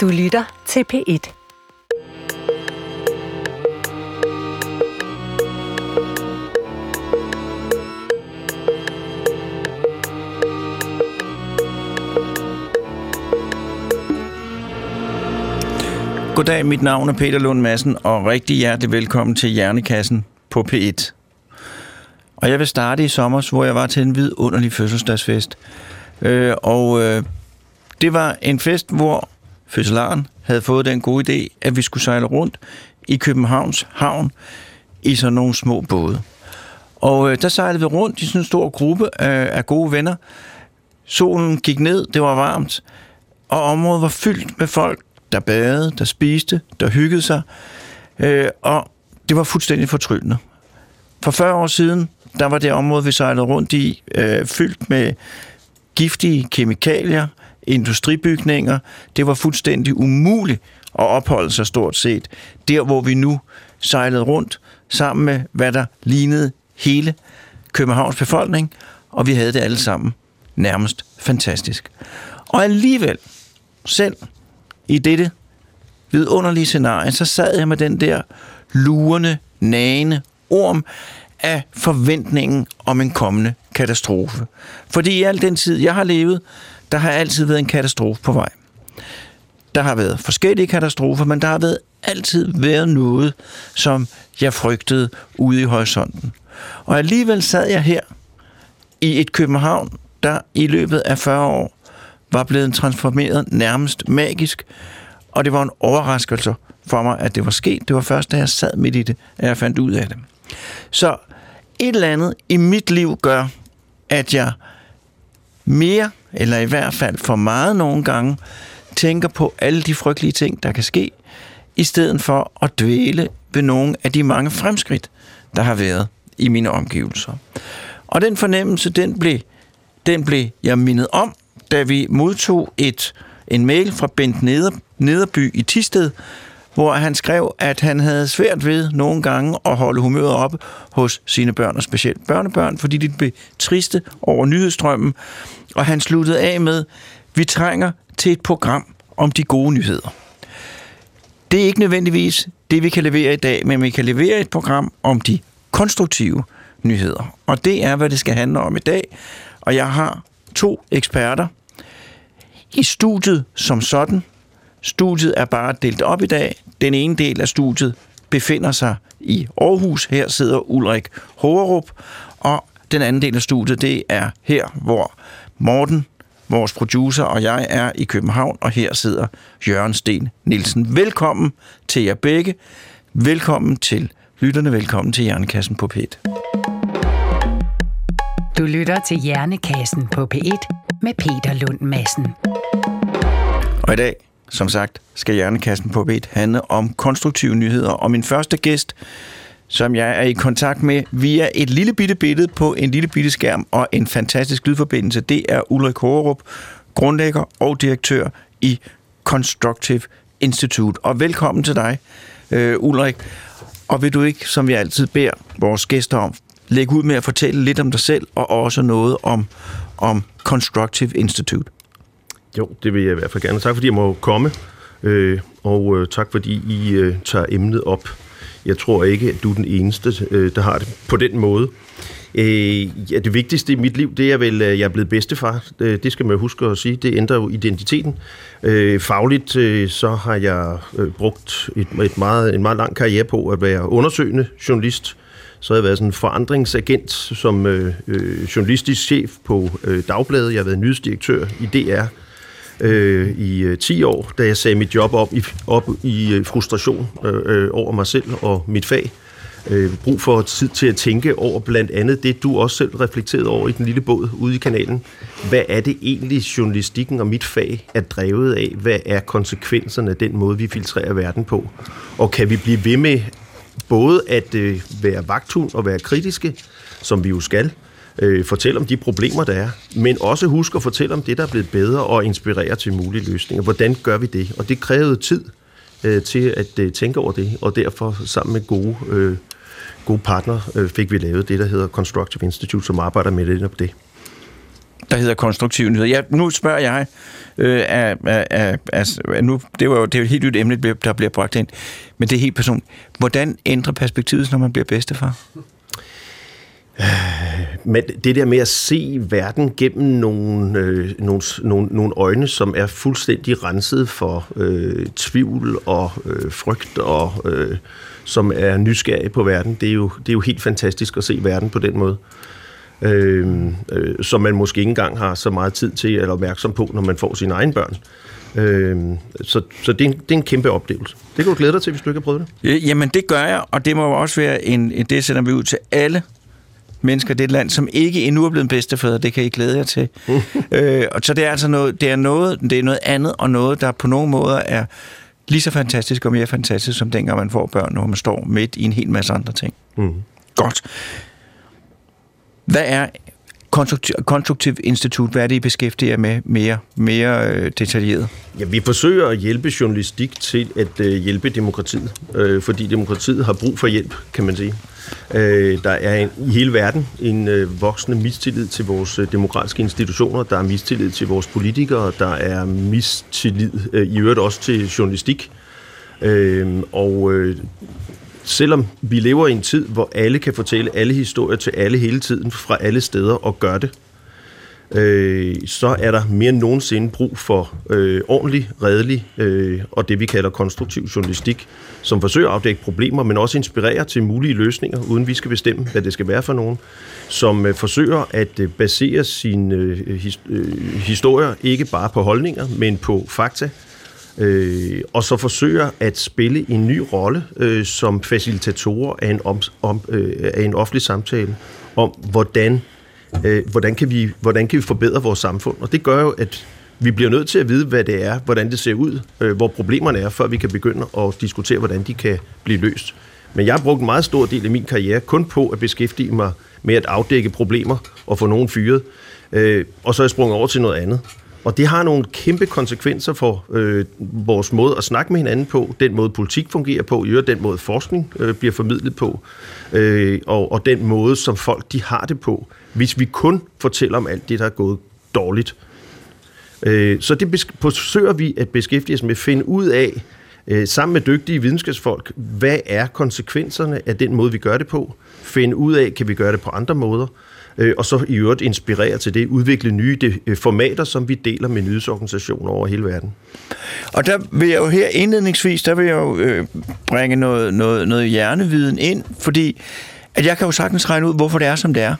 Du lytter til P1. Goddag, mit navn er Peter Lund Madsen, og rigtig hjertelig velkommen til Hjernekassen på P1. Og jeg vil starte i sommer, hvor jeg var til en vidunderlig fødselsdagsfest. Øh, og øh, det var en fest, hvor fødselaren havde fået den gode idé, at vi skulle sejle rundt i Københavns havn i sådan nogle små både. Og øh, der sejlede vi rundt i sådan en stor gruppe af, af gode venner. Solen gik ned, det var varmt, og området var fyldt med folk, der badede, der spiste, der hyggede sig. Øh, og det var fuldstændig fortryllende. For 40 år siden, der var det område, vi sejlede rundt i, øh, fyldt med giftige kemikalier, industribygninger. Det var fuldstændig umuligt at opholde sig stort set. Der, hvor vi nu sejlede rundt sammen med, hvad der lignede hele Københavns befolkning, og vi havde det alle sammen nærmest fantastisk. Og alligevel, selv i dette vidunderlige scenarie, så sad jeg med den der lurende, nagende orm af forventningen om en kommende katastrofe. Fordi i al den tid, jeg har levet, der har altid været en katastrofe på vej. Der har været forskellige katastrofer, men der har været, altid været noget, som jeg frygtede ude i horisonten. Og alligevel sad jeg her i et København, der i løbet af 40 år var blevet transformeret nærmest magisk, og det var en overraskelse for mig, at det var sket. Det var først, da jeg sad midt i det, at jeg fandt ud af det. Så et eller andet i mit liv gør, at jeg mere, eller i hvert fald for meget nogle gange, tænker på alle de frygtelige ting, der kan ske, i stedet for at dvæle ved nogle af de mange fremskridt, der har været i mine omgivelser. Og den fornemmelse, den blev, den blev jeg mindet om, da vi modtog et, en mail fra Bent Neder, Nederby i Tisted, hvor han skrev, at han havde svært ved nogle gange at holde humøret op hos sine børn, og specielt børnebørn, fordi de blev triste over nyhedsstrømmen. Og han sluttede af med, vi trænger til et program om de gode nyheder. Det er ikke nødvendigvis det, vi kan levere i dag, men vi kan levere et program om de konstruktive nyheder. Og det er, hvad det skal handle om i dag. Og jeg har to eksperter i studiet som sådan, Studiet er bare delt op i dag. Den ene del af studiet befinder sig i Aarhus. Her sidder Ulrik Hågerup. Og den anden del af studiet, det er her, hvor Morten, vores producer, og jeg er i København, og her sidder Jørgen Sten Nielsen. Velkommen til jer begge. Velkommen til lytterne. Velkommen til Hjernekassen på P1. Du lytter til Hjernekassen på P1 med Peter Lund Madsen. Og i dag som sagt skal Hjernekassen på B1 handle om konstruktive nyheder. Og min første gæst, som jeg er i kontakt med via et lille bitte billede på en lille bitte skærm og en fantastisk lydforbindelse, det er Ulrik Hårup, grundlægger og direktør i Constructive Institute. Og velkommen til dig, øh, Ulrik. Og vil du ikke, som vi altid beder vores gæster om, lægge ud med at fortælle lidt om dig selv og også noget om, om Constructive Institute? Jo, det vil jeg i hvert fald gerne. Tak fordi jeg må komme, øh, og øh, tak fordi I øh, tager emnet op. Jeg tror ikke, at du er den eneste, øh, der har det på den måde. Øh, ja, det vigtigste i mit liv, det er vel, at jeg er blevet bedstefar. Det, det skal man huske at sige. Det ændrer jo identiteten. Øh, fagligt øh, så har jeg øh, brugt et, et meget, en meget lang karriere på at være undersøgende journalist. Så har jeg været sådan en forandringsagent som øh, øh, journalistisk chef på øh, Dagbladet. Jeg har været nyhedsdirektør i DR øh, i øh, 10 år, da jeg sagde mit job op i, op i øh, frustration øh, øh, over mig selv og mit fag. Øh, brug for tid til at tænke over blandt andet det, du også selv reflekterede over i den lille båd ude i kanalen. Hvad er det egentlig, journalistikken og mit fag er drevet af? Hvad er konsekvenserne af den måde, vi filtrerer verden på? Og kan vi blive ved med både at øh, være vagthund og være kritiske, som vi jo skal, øh, fortælle om de problemer, der er, men også huske at fortælle om det, der er blevet bedre og inspirere til mulige løsninger. Hvordan gør vi det? Og det krævede tid øh, til at øh, tænke over det, og derfor sammen med gode, øh, gode partner øh, fik vi lavet det, der hedder Constructive Institute, som arbejder med det på det. der hedder konstruktive nyheder. Ja, nu spørger jeg, øh, er, er, er, er, nu, det, var jo, det er jo et helt nyt emne, der bliver bragt ind, men det er helt personligt. Hvordan ændrer perspektivet, når man bliver bedstefar? Men det der med at se verden gennem nogle, øh, nogle, nogle, nogle øjne, som er fuldstændig renset for øh, tvivl og øh, frygt, og øh, som er nysgerrige på verden, det er, jo, det er jo helt fantastisk at se verden på den måde. Øh, øh, som man måske ikke engang har så meget tid til eller opmærksom på, når man får sine egne børn. Øh, så så det, er en, det er en kæmpe oplevelse. Det kan du glæde dig til, hvis du ikke har prøvet det. Øh, jamen, det gør jeg, og det må også være en, det sender vi ud til alle mennesker i det land, som ikke endnu er blevet bedstefædre. Det kan I glæde jer til. øh, og så det er altså noget, det er noget, det er noget andet, og noget, der på nogle måder er lige så fantastisk og mere fantastisk, som dengang man får børn, når man står midt i en hel masse andre ting. Mm. Godt. Hvad er konstruktiv, konstruktiv institut, hvad er det, I beskæftiger med mere, mere øh, detaljeret? Ja, vi forsøger at hjælpe journalistik til at øh, hjælpe demokratiet, øh, fordi demokratiet har brug for hjælp, kan man sige. Øh, der er en, i hele verden en øh, voksende mistillid til vores øh, demokratiske institutioner, der er mistillid til vores politikere, der er mistillid øh, i øvrigt også til journalistik. Øh, og øh, selvom vi lever i en tid, hvor alle kan fortælle alle historier til alle hele tiden fra alle steder og gør det, øh, så er der mere end nogensinde brug for øh, ordentlig, redelig øh, og det vi kalder konstruktiv journalistik, som forsøger at afdække problemer, men også inspirerer til mulige løsninger, uden vi skal bestemme, hvad det skal være for nogen, som øh, forsøger at øh, basere sine øh, his, øh, historier ikke bare på holdninger, men på fakta, øh, og så forsøger at spille en ny rolle øh, som facilitatorer af en, om, om, øh, af en offentlig samtale om, hvordan, øh, hvordan, kan vi, hvordan kan vi forbedre vores samfund. Og det gør jo, at vi bliver nødt til at vide, hvad det er, hvordan det ser ud, øh, hvor problemerne er, før vi kan begynde at diskutere, hvordan de kan blive løst. Men jeg har brugt en meget stor del af min karriere kun på at beskæftige mig med at afdække problemer og få nogen fyret. Øh, og så er jeg sprunget over til noget andet. Og det har nogle kæmpe konsekvenser for øh, vores måde at snakke med hinanden på, den måde politik fungerer på, i øvrigt den måde forskning øh, bliver formidlet på, øh, og, og den måde, som folk de har det på, hvis vi kun fortæller om alt det, der er gået dårligt. Øh, så det forsøger vi at beskæftige os med, at finde ud af, øh, sammen med dygtige videnskabsfolk, hvad er konsekvenserne af den måde, vi gør det på, finde ud af, kan vi gøre det på andre måder, og så i øvrigt inspirere til det, udvikle nye øh, formater, som vi deler med nyhedsorganisationer over hele verden. Og der vil jeg jo her indledningsvis, der vil jeg jo øh, bringe noget, noget, noget hjerneviden ind, fordi at jeg kan jo sagtens regne ud, hvorfor det er, som det er.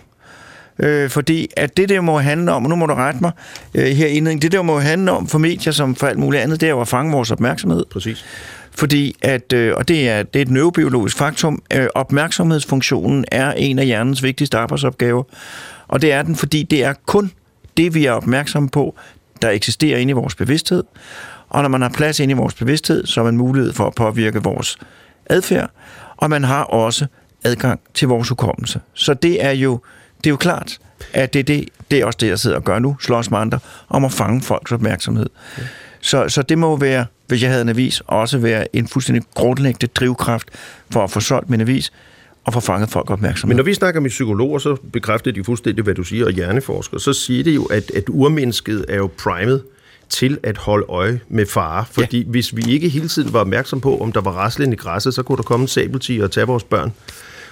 Øh, fordi at det der må handle om, og nu må du rette mig øh, her indledning, det der må handle om for medier som for alt muligt andet, det er jo at fange vores opmærksomhed. Præcis. Fordi at, øh, og det er, det er et neurobiologisk faktum, øh, opmærksomhedsfunktionen er en af hjernens vigtigste arbejdsopgaver. Og det er den, fordi det er kun det, vi er opmærksomme på, der eksisterer inde i vores bevidsthed. Og når man har plads inde i vores bevidsthed, så har man mulighed for at påvirke vores adfærd, og man har også adgang til vores hukommelse. Så det er jo, det er jo klart, at det, er det, det er også det, jeg sidder og gør nu, slås med andre, om at fange folks opmærksomhed. Okay. Så, så det må være hvis jeg havde en avis, også være en fuldstændig grundlæggende drivkraft for at få solgt min avis og få fanget folk opmærksomhed. Men når vi snakker med psykologer, så bekræfter de fuldstændig, hvad du siger, og hjerneforskere, så siger det jo, at, at urmennesket er jo primet til at holde øje med fare. Fordi ja. hvis vi ikke hele tiden var opmærksom på, om der var raslen i græsset, så kunne der komme en sabeltiger og tage vores børn.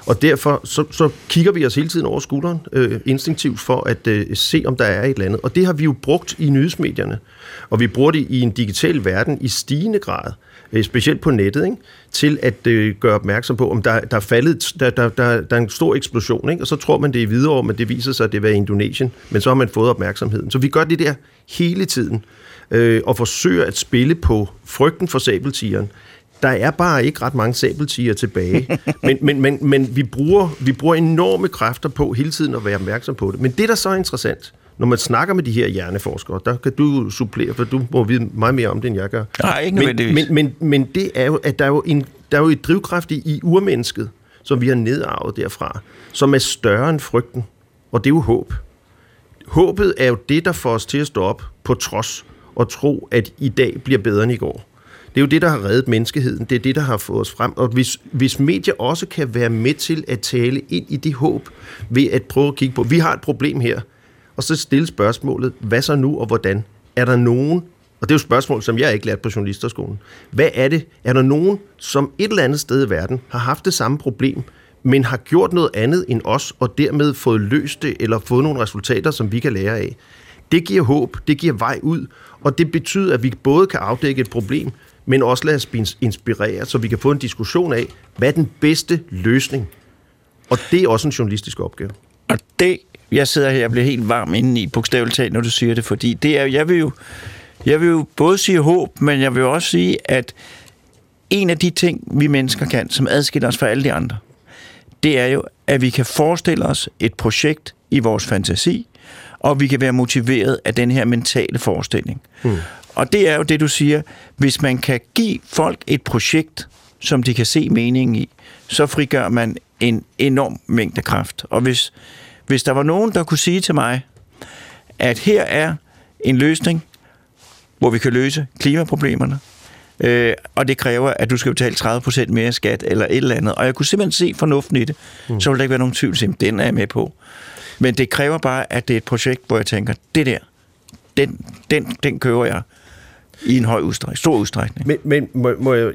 Og derfor så, så kigger vi os hele tiden over skulderen øh, instinktivt for at øh, se, om der er et eller andet. Og det har vi jo brugt i nyhedsmedierne. Og vi bruger det i en digital verden i stigende grad, øh, specielt på nettet, ikke? til at øh, gøre opmærksom på, om der, der, er faldet, der, der, der, der er en stor eksplosion, ikke? og så tror man, det er videre, men det viser sig, at det er i Indonesien, men så har man fået opmærksomheden. Så vi gør det der hele tiden, øh, og forsøger at spille på frygten for sabeltigeren, der er bare ikke ret mange sabeltiger tilbage. Men, men, men, men vi, bruger, vi bruger enorme kræfter på hele tiden at være opmærksom på det. Men det, der så er interessant, når man snakker med de her hjerneforskere, der kan du supplere, for du må vide meget mere om det, end jeg gør. Nej, ikke men, men, men, men det er jo, at der er jo, en, der er jo et drivkraft i, i urmennesket, som vi har nedarvet derfra, som er større end frygten. Og det er jo håb. Håbet er jo det, der får os til at stå op på trods og tro, at i dag bliver bedre end i går. Det er jo det, der har reddet menneskeheden. Det er det, der har fået os frem. Og hvis, hvis medier også kan være med til at tale ind i det håb, ved at prøve at kigge på, vi har et problem her, og så stille spørgsmålet, hvad så nu og hvordan? Er der nogen, og det er jo et spørgsmål, som jeg ikke lærte på journalisterskolen. Hvad er det? Er der nogen, som et eller andet sted i verden har haft det samme problem, men har gjort noget andet end os, og dermed fået løst det, eller fået nogle resultater, som vi kan lære af? Det giver håb, det giver vej ud, og det betyder, at vi både kan afdække et problem, men også lade os inspirere, så vi kan få en diskussion af, hvad er den bedste løsning? Og det er også en journalistisk opgave. Og det, jeg sidder her og bliver helt varm inde i, bogstaveligt talt, når du siger det, fordi det er, jeg vil jo, jeg vil jo både sige håb, men jeg vil også sige, at en af de ting, vi mennesker kan, som adskiller os fra alle de andre, det er jo, at vi kan forestille os et projekt i vores fantasi, og vi kan være motiveret af den her mentale forestilling. Mm. Og det er jo det, du siger. Hvis man kan give folk et projekt, som de kan se meningen i, så frigør man en enorm mængde kraft. Og hvis, hvis der var nogen, der kunne sige til mig, at her er en løsning, hvor vi kan løse klimaproblemerne, øh, og det kræver, at du skal betale 30% mere skat eller et eller andet, og jeg kunne simpelthen se fornuften i det, mm. så ville der ikke være nogen tvivl, at den er jeg med på. Men det kræver bare, at det er et projekt, hvor jeg tænker, det der, den, den, den kører jeg i en høj udstrækning, stor udstrækning. Men, men må, må jeg,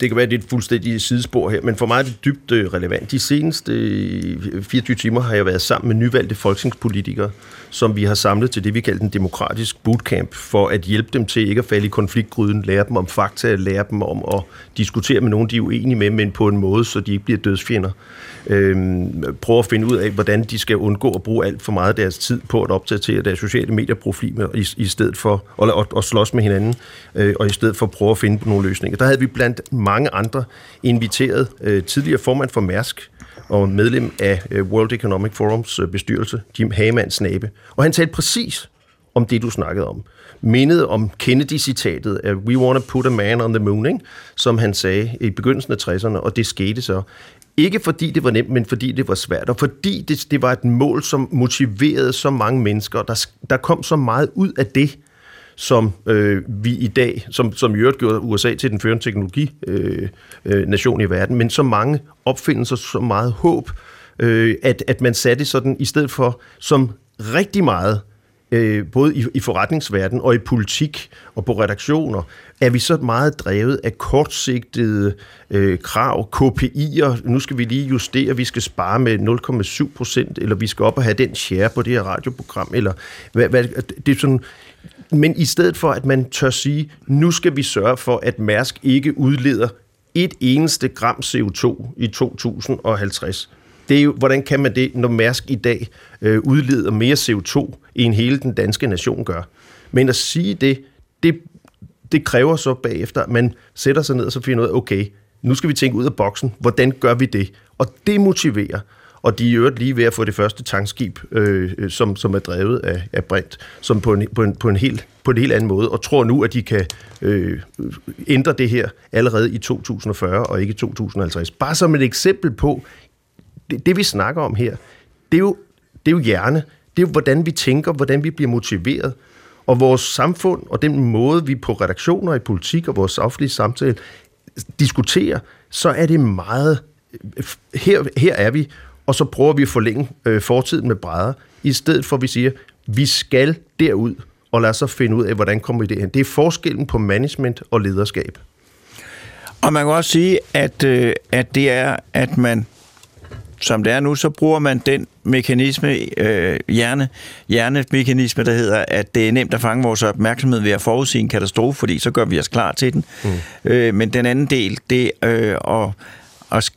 det kan være, det er et fuldstændig sidespor her, men for mig er det dybt øh, relevant. De seneste øh, 24 timer har jeg været sammen med nyvalgte folketingspolitikere, som vi har samlet til det, vi kalder en demokratisk bootcamp, for at hjælpe dem til ikke at falde i konfliktgryden, lære dem om fakta, lære dem om at diskutere med nogen, de er uenige med, men på en måde, så de ikke bliver dødsfjender. Øhm, prøver at finde ud af, hvordan de skal undgå at bruge alt for meget af deres tid på at opdatere deres sociale medieprofiler, i, i stedet for at, og, og slås med hinanden, øh, og i stedet for at prøve at finde på nogle løsninger. Der havde vi blandt mange andre inviteret øh, tidligere formand for Mærsk, og medlem af øh, World Economic Forums øh, bestyrelse, Jim Hagemann Snabe. Og han talte præcis om det, du snakkede om. Mindet om Kennedy-citatet af We want to put a man on the moon, ikke? som han sagde i begyndelsen af 60'erne, og det skete så. Ikke fordi det var nemt, men fordi det var svært, og fordi det, det var et mål, som motiverede så mange mennesker. Der, der kom så meget ud af det, som øh, vi i dag, som, som i øvrigt gjorde USA til den førende teknologination øh, øh, i verden, men så mange opfindelser, så meget håb, øh, at, at man satte sådan, i stedet for som rigtig meget øh, både i, i forretningsverden og i politik og på redaktioner, er vi så meget drevet af kortsigtede øh, krav, KPI'er. Nu skal vi lige justere, vi skal spare med 0,7 procent, eller vi skal op og have den share på det her radioprogram, eller hvad, hvad, det er sådan men i stedet for, at man tør sige, nu skal vi sørge for, at Mærsk ikke udleder et eneste gram CO2 i 2050. Det er jo, hvordan kan man det, når Mærsk i dag øh, udleder mere CO2, end hele den danske nation gør? Men at sige det, det, det kræver så bagefter, at man sætter sig ned og så finder ud af, okay, nu skal vi tænke ud af boksen. Hvordan gør vi det? Og det motiverer og de er jo øvrigt lige ved at få det første tankskib, øh, øh som, som er drevet af, af brint, som på en, på, en, på, en helt, på en helt anden måde, og tror nu, at de kan øh, ændre det her allerede i 2040 og ikke i 2050. Bare som et eksempel på, det, det vi snakker om her, det er, jo, det er jo hjerne, det er jo, hvordan vi tænker, hvordan vi bliver motiveret, og vores samfund og den måde, vi på redaktioner i politik og vores offentlige samtale diskuterer, så er det meget... Øh, her, her er vi, og så prøver vi at forlænge øh, fortiden med brædder, i stedet for at vi siger, vi skal derud, og lad os så finde ud af, hvordan kommer vi det hen. Det er forskellen på management og lederskab. Og man kan også sige, at, øh, at det er, at man, som det er nu, så bruger man den mekanisme, øh, hjerne, hjernemekanisme, der hedder, at det er nemt at fange vores opmærksomhed ved at forudsige en katastrofe, fordi så gør vi os klar til den. Mm. Øh, men den anden del, det øh, at at,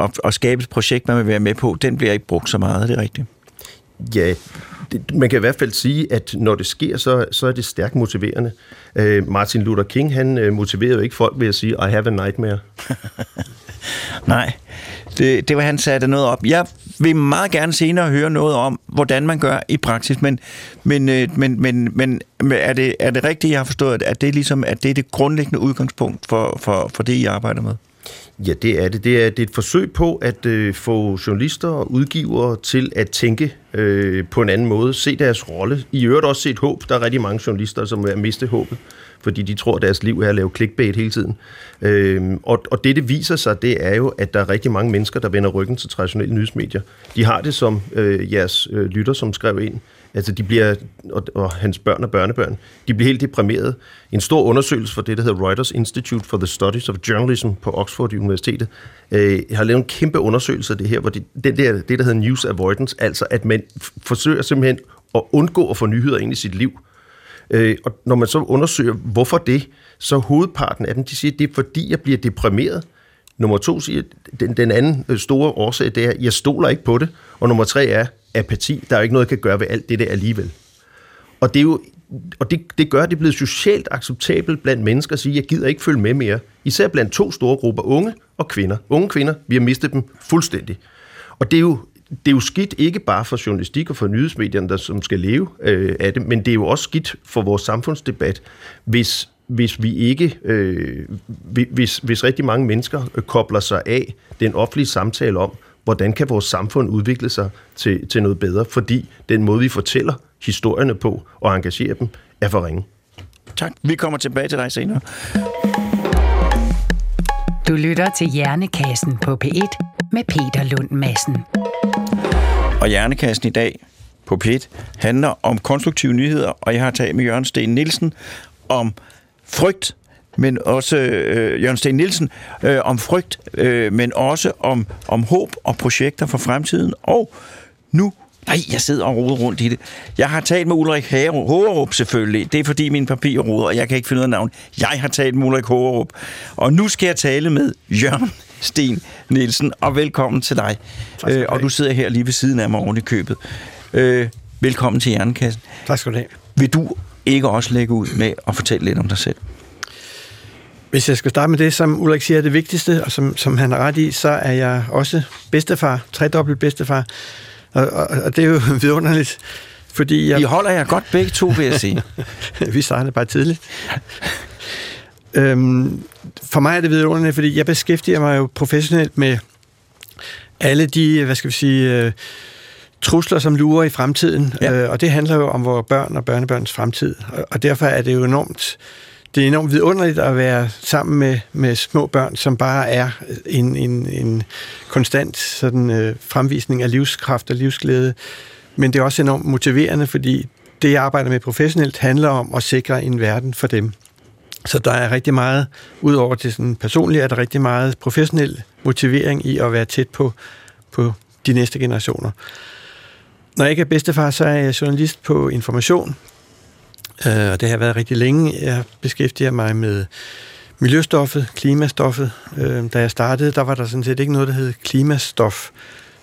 at, at, skabe et projekt, man vil være med på, den bliver ikke brugt så meget, er det rigtigt? Ja, det, man kan i hvert fald sige, at når det sker, så, så er det stærkt motiverende. Øh, Martin Luther King, han øh, motiverede jo ikke folk ved at sige, I have a nightmare. Nej, det, det var han satte noget op. Jeg vil meget gerne senere høre noget om, hvordan man gør i praksis, men, øh, men, men, men, men er, det, er det rigtigt, jeg har forstået, at det, er ligesom, at det er det grundlæggende udgangspunkt for, for, for det, I arbejder med? Ja, det er det. Det er, det er et forsøg på at øh, få journalister og udgivere til at tænke øh, på en anden måde, se deres rolle. I øvrigt også se et håb. Der er rigtig mange journalister, som er miste håbet, fordi de tror, at deres liv er at lave clickbait hele tiden. Øh, og, og det, det viser sig, det er jo, at der er rigtig mange mennesker, der vender ryggen til traditionelle nyhedsmedier. De har det som øh, jeres øh, lytter, som skrev ind, Altså, de bliver, og, og hans børn og børnebørn, de bliver helt deprimerede. En stor undersøgelse for det, der hedder Reuters Institute for the Studies of Journalism på Oxford Universitetet, øh, har lavet en kæmpe undersøgelse af det her, hvor det, det, der, det, der hedder news avoidance, altså at man forsøger simpelthen at undgå at få nyheder ind i sit liv. Øh, og når man så undersøger, hvorfor det, så hovedparten af dem, de siger, det er fordi, jeg bliver deprimeret. Nummer to siger, den, den anden store årsag, det er, jeg stoler ikke på det. Og nummer tre er apati. Der er jo ikke noget, jeg kan gøre ved alt det der alligevel. Og det er jo og det, det gør, at det er blevet socialt acceptabelt blandt mennesker at sige, jeg gider ikke følge med mere. Især blandt to store grupper, unge og kvinder. Unge kvinder, vi har mistet dem fuldstændig. Og det er jo, det er jo skidt ikke bare for journalistik og for nyhedsmedierne, der som skal leve øh, af det, men det er jo også skidt for vores samfundsdebat, hvis, hvis vi ikke, øh, hvis, hvis rigtig mange mennesker øh, kobler sig af den offentlige samtale om, hvordan kan vores samfund udvikle sig til, til noget bedre, fordi den måde, vi fortæller historierne på og engagerer dem, er for ringe. Tak. Vi kommer tilbage til dig senere. Du lytter til Hjernekassen på P1 med Peter Lund Madsen. Og Hjernekassen i dag på P1 handler om konstruktive nyheder, og jeg har talt med Jørgen Sten Nielsen om frygt, men også øh, Jørgen Sten Nielsen øh, om frygt, øh, men også om, om håb og projekter for fremtiden. Og nu Nej, jeg sidder og roder rundt i det. Jeg har talt med Ulrik Hågerup selvfølgelig. Det er fordi min papir roder, og jeg kan ikke finde ud af navn. Jeg har talt med Ulrik Hågerup. Og nu skal jeg tale med Jørgen Sten Nielsen, og velkommen til dig. Øh, og du sidder her lige ved siden af mig oven i købet. Øh, velkommen til Hjernekassen. Tak skal du have. Vil du ikke også lægge ud med at fortælle lidt om dig selv? Hvis jeg skal starte med det, som Ulrik siger er det vigtigste, og som, som han har ret i, så er jeg også bedstefar, tredobbelt bedstefar. Og, og, og det er jo vidunderligt, fordi jeg... I holder jeg godt begge to, vil jeg sige. Vi startede bare tidligt. øhm, for mig er det vidunderligt, fordi jeg beskæftiger mig jo professionelt med alle de, hvad skal vi sige, øh, trusler, som lurer i fremtiden. Ja. Øh, og det handler jo om vores børn og børnebørns fremtid. Og, og derfor er det jo enormt det er enormt vidunderligt at være sammen med, med små børn, som bare er en, en, en konstant sådan, øh, fremvisning af livskraft og livsglæde. Men det er også enormt motiverende, fordi det, jeg arbejder med professionelt, handler om at sikre en verden for dem. Så der er rigtig meget, udover det sådan personlige, er der rigtig meget professionel motivering i at være tæt på, på de næste generationer. Når jeg ikke er bedstefar, så er jeg journalist på Information, Øh, og det har været rigtig længe. Jeg beskæftiger mig med miljøstoffet, klimastoffet. Øh, da jeg startede, der var der sådan set ikke noget, der hed klimastof.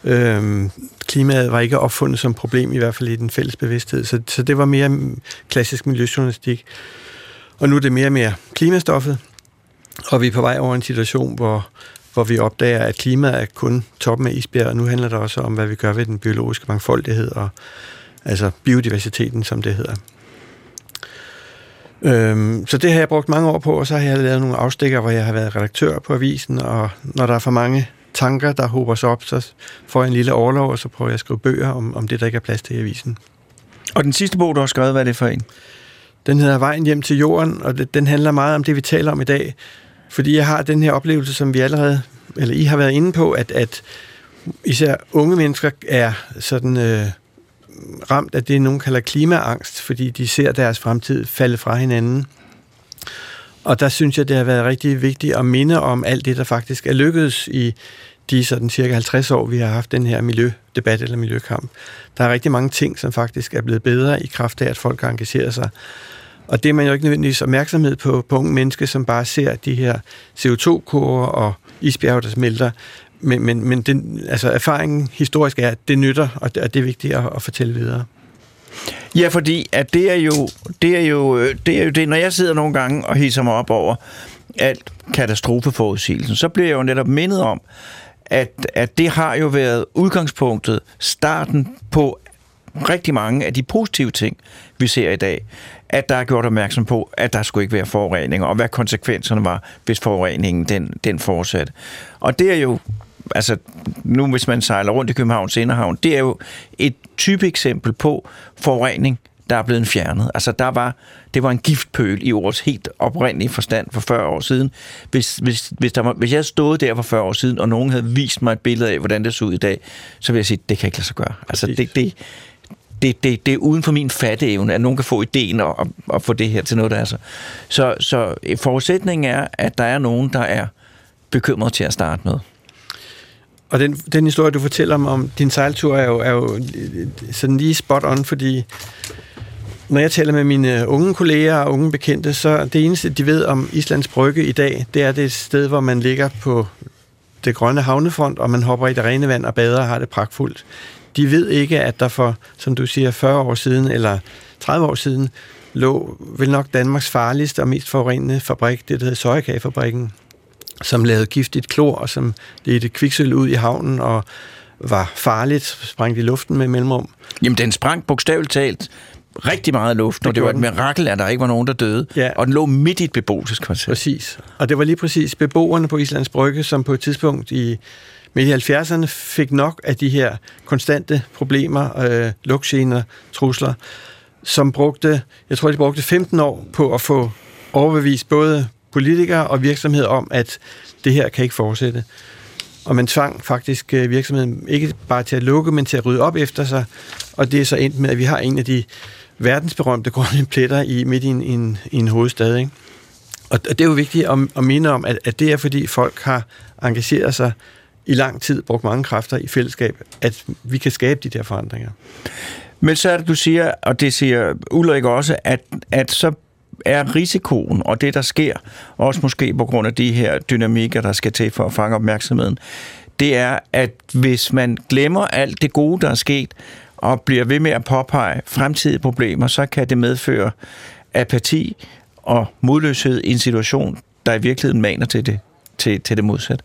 Øh, klimaet var ikke opfundet som problem, i hvert fald i den fælles bevidsthed. Så, så det var mere klassisk miljøjournalistik. Og nu er det mere og mere klimastoffet. Og vi er på vej over en situation, hvor, hvor vi opdager, at klimaet er kun toppen af isbjerget, og nu handler det også om, hvad vi gør ved den biologiske mangfoldighed, og altså biodiversiteten, som det hedder. Øhm, så det har jeg brugt mange år på, og så har jeg lavet nogle afstikker, hvor jeg har været redaktør på avisen, og når der er for mange tanker, der hober sig op, så får jeg en lille overlov, og så prøver jeg at skrive bøger om, om det, der ikke er plads til i avisen. Og den sidste bog, du har skrevet, hvad er det for en? Den hedder Vejen hjem til jorden, og det, den handler meget om det, vi taler om i dag. Fordi jeg har den her oplevelse, som vi allerede, eller I har været inde på, at, at især unge mennesker er sådan... Øh, ramt af det, nogen kalder klimaangst, fordi de ser deres fremtid falde fra hinanden. Og der synes jeg, det har været rigtig vigtigt at minde om alt det, der faktisk er lykkedes i de sådan cirka 50 år, vi har haft den her miljødebat eller miljøkamp. Der er rigtig mange ting, som faktisk er blevet bedre i kraft af, at folk har engageret sig. Og det er man jo ikke nødvendigvis opmærksomhed på, på unge mennesker, som bare ser de her CO2-kurver og isbjerge, der smelter, men, men, men den, altså erfaringen historisk er, at det nytter, og det, og det er vigtigt at, at fortælle videre. Ja, fordi at det er jo det er jo det er jo det når jeg sidder nogle gange og hisser mig op over alt katastrofeforudsigelsen, så bliver jeg jo netop mindet om at at det har jo været udgangspunktet, starten på rigtig mange af de positive ting, vi ser i dag, at der er gjort opmærksom på, at der skulle ikke være forurening, og hvad konsekvenserne var, hvis forureningen den, den fortsatte. Og det er jo altså nu hvis man sejler rundt i Københavns Inderhavn, det er jo et type eksempel på forurening, der er blevet fjernet. Altså der var, det var en giftpøl i ordets helt oprindelige forstand for 40 år siden. Hvis, hvis, hvis, der var, hvis jeg stod der for 40 år siden, og nogen havde vist mig et billede af, hvordan det så ud i dag, så vil jeg sige, det kan ikke lade sig gøre. Altså det, det, det, det, det er uden for min fatteevne, at nogen kan få ideen og, og, og få det her til noget, der er så. Så, så forudsætningen er, at der er nogen, der er bekymret til at starte med. Og den, den historie, du fortæller om, om din sejltur, er jo, er jo sådan lige spot on, fordi når jeg taler med mine unge kolleger og unge bekendte, så det eneste, de ved om Islands Brygge i dag, det er det sted, hvor man ligger på det grønne havnefront, og man hopper i det rene vand og bader og har det pragtfuldt. De ved ikke, at der for, som du siger, 40 år siden eller 30 år siden, lå vel nok Danmarks farligste og mest forurenende fabrik, det der hedder Søjekagefabrikken, som lavede giftigt klor, og som ledte kviksøl ud i havnen, og var farligt, sprang i luften med mellemrum. Jamen, den sprang bogstaveligt talt rigtig meget luft, og det var et mirakel, at der ikke var nogen, der døde. Ja. Og den lå midt i et beboelseskvarter. Præcis. Og det var lige præcis beboerne på Islands Brygge, som på et tidspunkt i midt i 70'erne fik nok af de her konstante problemer, øh, lugtgener, trusler, som brugte, jeg tror, de brugte 15 år på at få overbevist både politikere og virksomheder om, at det her kan ikke fortsætte. Og man tvang faktisk øh, virksomheden ikke bare til at lukke, men til at rydde op efter sig. Og det er så endt med, at vi har en af de verdensberømte grønne pletter i midt i en, en, i en hovedstad. Ikke? Og det er jo vigtigt at, at minde om, at, at det er fordi folk har engageret sig i lang tid, brugt mange kræfter i fællesskab, at vi kan skabe de der forandringer. Men så er det, du siger, og det siger Ulrik også, at, at så er risikoen, og det der sker, også måske på grund af de her dynamikker, der skal til for at fange opmærksomheden, det er, at hvis man glemmer alt det gode, der er sket, og bliver ved med at påpege fremtidige problemer, så kan det medføre apati og modløshed i en situation, der i virkeligheden maner til det, til, til det modsatte.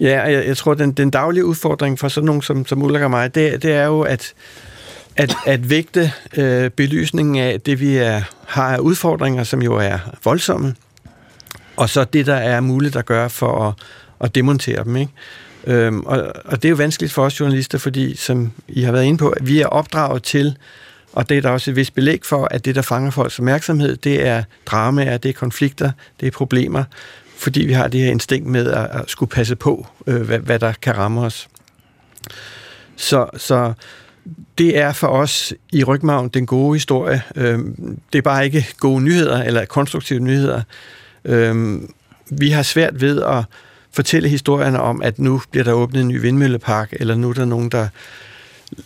Ja, jeg, jeg tror, den, den daglige udfordring for sådan nogen som, som Ulrik og mig, det, det er jo at, at, at vægte øh, belysningen af det, vi er, har af udfordringer, som jo er voldsomme, og så det, der er muligt at gøre for at, at demontere dem. Ikke? Øhm, og, og det er jo vanskeligt for os journalister, fordi, som I har været inde på, at vi er opdraget til, og det er der også et vist belæg for, at det, der fanger folks opmærksomhed, det er dramaer, det er konflikter, det er problemer, fordi vi har det her instinkt med at, at skulle passe på, øh, hvad, hvad der kan ramme os. Så, så det er for os i Rygmagen den gode historie. Øhm, det er bare ikke gode nyheder eller konstruktive nyheder. Øhm, vi har svært ved at fortælle historierne om, at nu bliver der åbnet en ny vindmøllepark, eller nu er der nogen, der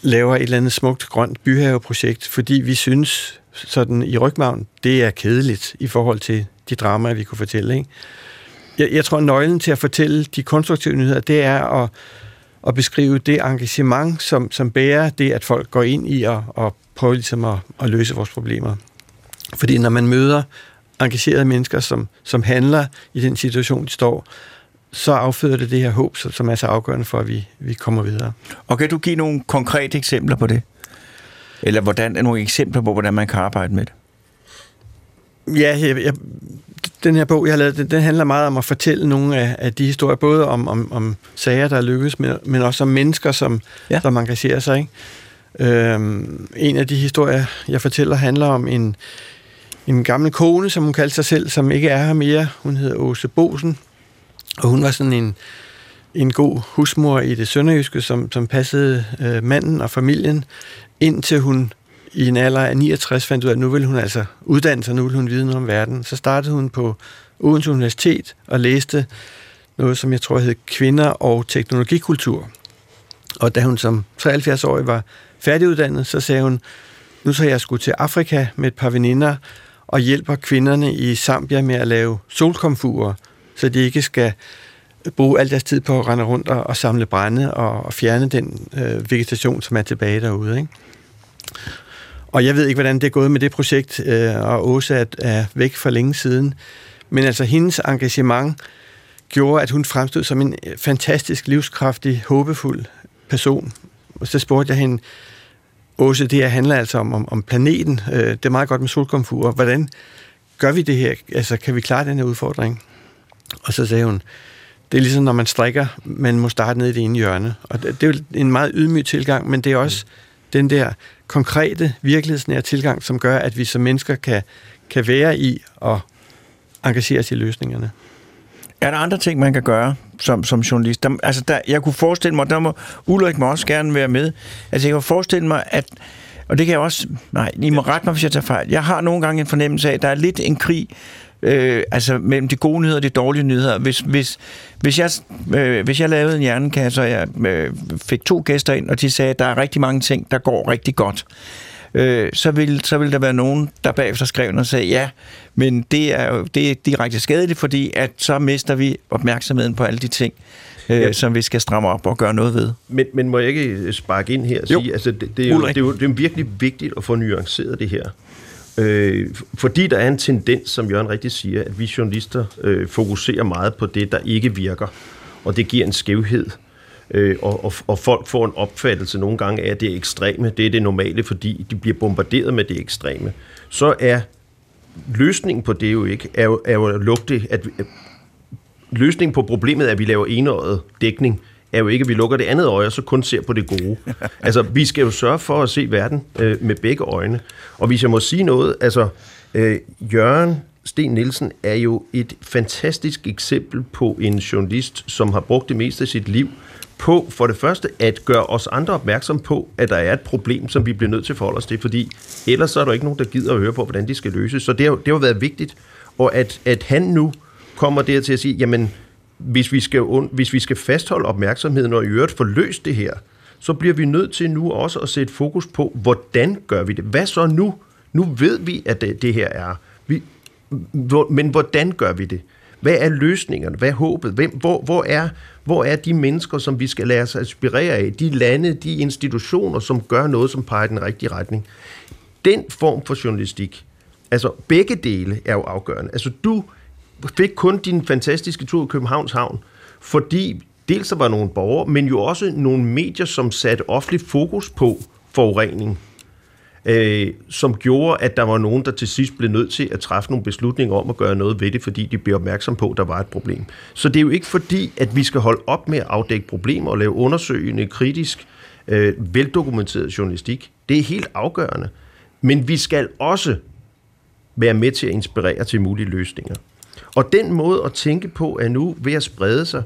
laver et eller andet smukt grønt byhaveprojekt, fordi vi synes sådan i Rygmagen, det er kedeligt i forhold til de dramaer, vi kunne fortælle. Ikke? Jeg, jeg tror, nøglen til at fortælle de konstruktive nyheder, det er at, at beskrive det engagement, som, som bærer det, at folk går ind i og, og prøver ligesom at, at løse vores problemer. Fordi når man møder engagerede mennesker, som, som handler i den situation, de står, så afføder det det her håb, som er så afgørende for, at vi, vi kommer videre. Og kan du give nogle konkrete eksempler på det? Eller hvordan er nogle eksempler på, hvordan man kan arbejde med det? Ja, jeg, jeg, den her bog, jeg har lavet, den, den handler meget om at fortælle nogle af, af de historier, både om, om, om sager, der lykkes, men, men også om mennesker, som, ja. som engagerer sig. Ikke? Øhm, en af de historier, jeg fortæller, handler om en, en gammel kone, som hun kaldte sig selv, som ikke er her mere. Hun hedder Åse Bosen, og hun var sådan en, en god husmor i det sønderjyske, som, som passede øh, manden og familien, indtil hun i en alder af 69 fandt ud af, at nu ville hun altså uddanne sig, nu ville hun vide noget om verden. Så startede hun på Odense Universitet og læste noget, som jeg tror hed Kvinder og Teknologikultur. Og da hun som 73-årig var færdiguddannet, så sagde hun, nu så jeg skulle til Afrika med et par veninder og hjælper kvinderne i Zambia med at lave solkomfurer, så de ikke skal bruge al deres tid på at rende rundt og, og samle brænde og, og fjerne den øh, vegetation, som er tilbage derude. Ikke? Og jeg ved ikke, hvordan det er gået med det projekt, øh, og Åsa er, er væk for længe siden. Men altså hendes engagement gjorde, at hun fremstod som en øh, fantastisk, livskraftig, håbefuld person. Og så spurgte jeg hende, Åse, det her handler altså om, om, om planeten. Øh, det er meget godt med solkomfurer. Hvordan gør vi det her? Altså, kan vi klare den her udfordring? Og så sagde hun, det er ligesom, når man strikker, man må starte ned i det ene hjørne. Og det, det er jo en meget ydmyg tilgang, men det er også mm den der konkrete, virkelighedsnære tilgang, som gør, at vi som mennesker kan, kan være i og engagere os i løsningerne. Er der andre ting, man kan gøre som, som journalist? Der, altså, der, jeg kunne forestille mig, der må Ulrik må også gerne være med. Altså, jeg kunne forestille mig, at og det kan jeg også... Nej, I må rette mig, hvis jeg tager fejl. Jeg har nogle gange en fornemmelse af, at der er lidt en krig øh, altså mellem de gode nyheder og de dårlige nyheder. Hvis, hvis, hvis, jeg, øh, hvis jeg lavede en hjernekasse, og jeg øh, fik to gæster ind, og de sagde, at der er rigtig mange ting, der går rigtig godt, øh, så, vil, så vil der være nogen, der bagefter skrev og sagde, ja, men det er jo det er direkte skadeligt, fordi at så mister vi opmærksomheden på alle de ting, øh, ja. som vi skal stramme op og gøre noget ved. Men, men må jeg ikke sparke ind her og sige, altså det, det, er jo, det, er jo, det er jo virkelig vigtigt at få nuanceret det her. Øh, fordi der er en tendens, som Jørgen rigtig siger, at vi journalister øh, fokuserer meget på det, der ikke virker, og det giver en skævhed. Øh, og, og, og folk får en opfattelse nogle gange af, at det er ekstreme. Det er det normale, fordi de bliver bombarderet med det ekstreme. Så er løsningen på det jo ikke, er jo, er jo at lugte, at, at løsningen på problemet er, at vi laver enøjet dækning, er jo ikke, at vi lukker det andet øje, og så kun ser på det gode. altså, vi skal jo sørge for at se verden øh, med begge øjne. Og hvis jeg må sige noget, altså, øh, Jørgen Sten Nielsen er jo et fantastisk eksempel på en journalist, som har brugt det meste af sit liv på for det første at gøre os andre opmærksom på, at der er et problem, som vi bliver nødt til at forholde os til, fordi ellers så er der ikke nogen, der gider at høre på, hvordan de skal løses. Så det har, det har været vigtigt, og at, at han nu kommer der til at sige, jamen, hvis vi skal, hvis vi skal fastholde opmærksomheden og i øvrigt få løst det her, så bliver vi nødt til nu også at sætte fokus på, hvordan gør vi det? Hvad så nu? Nu ved vi, at det, det her er. Vi, hvor, men hvordan gør vi det? Hvad er løsningerne? Hvad er håbet? Hvem, hvor, hvor, er, hvor er de mennesker, som vi skal lade os inspirere af? De lande, de institutioner, som gør noget, som peger i den rigtige retning. Den form for journalistik, altså begge dele er jo afgørende. Altså du fik kun din fantastiske tur i Københavns Havn, fordi dels der var nogle borgere, men jo også nogle medier, som satte offentlig fokus på forurening, øh, som gjorde, at der var nogen, der til sidst blev nødt til at træffe nogle beslutninger om at gøre noget ved det, fordi de blev opmærksom på, at der var et problem. Så det er jo ikke fordi, at vi skal holde op med at afdække problemer og lave undersøgende, kritisk, øh, veldokumenteret journalistik. Det er helt afgørende. Men vi skal også være med til at inspirere til mulige løsninger. Og den måde at tænke på er nu ved at sprede sig.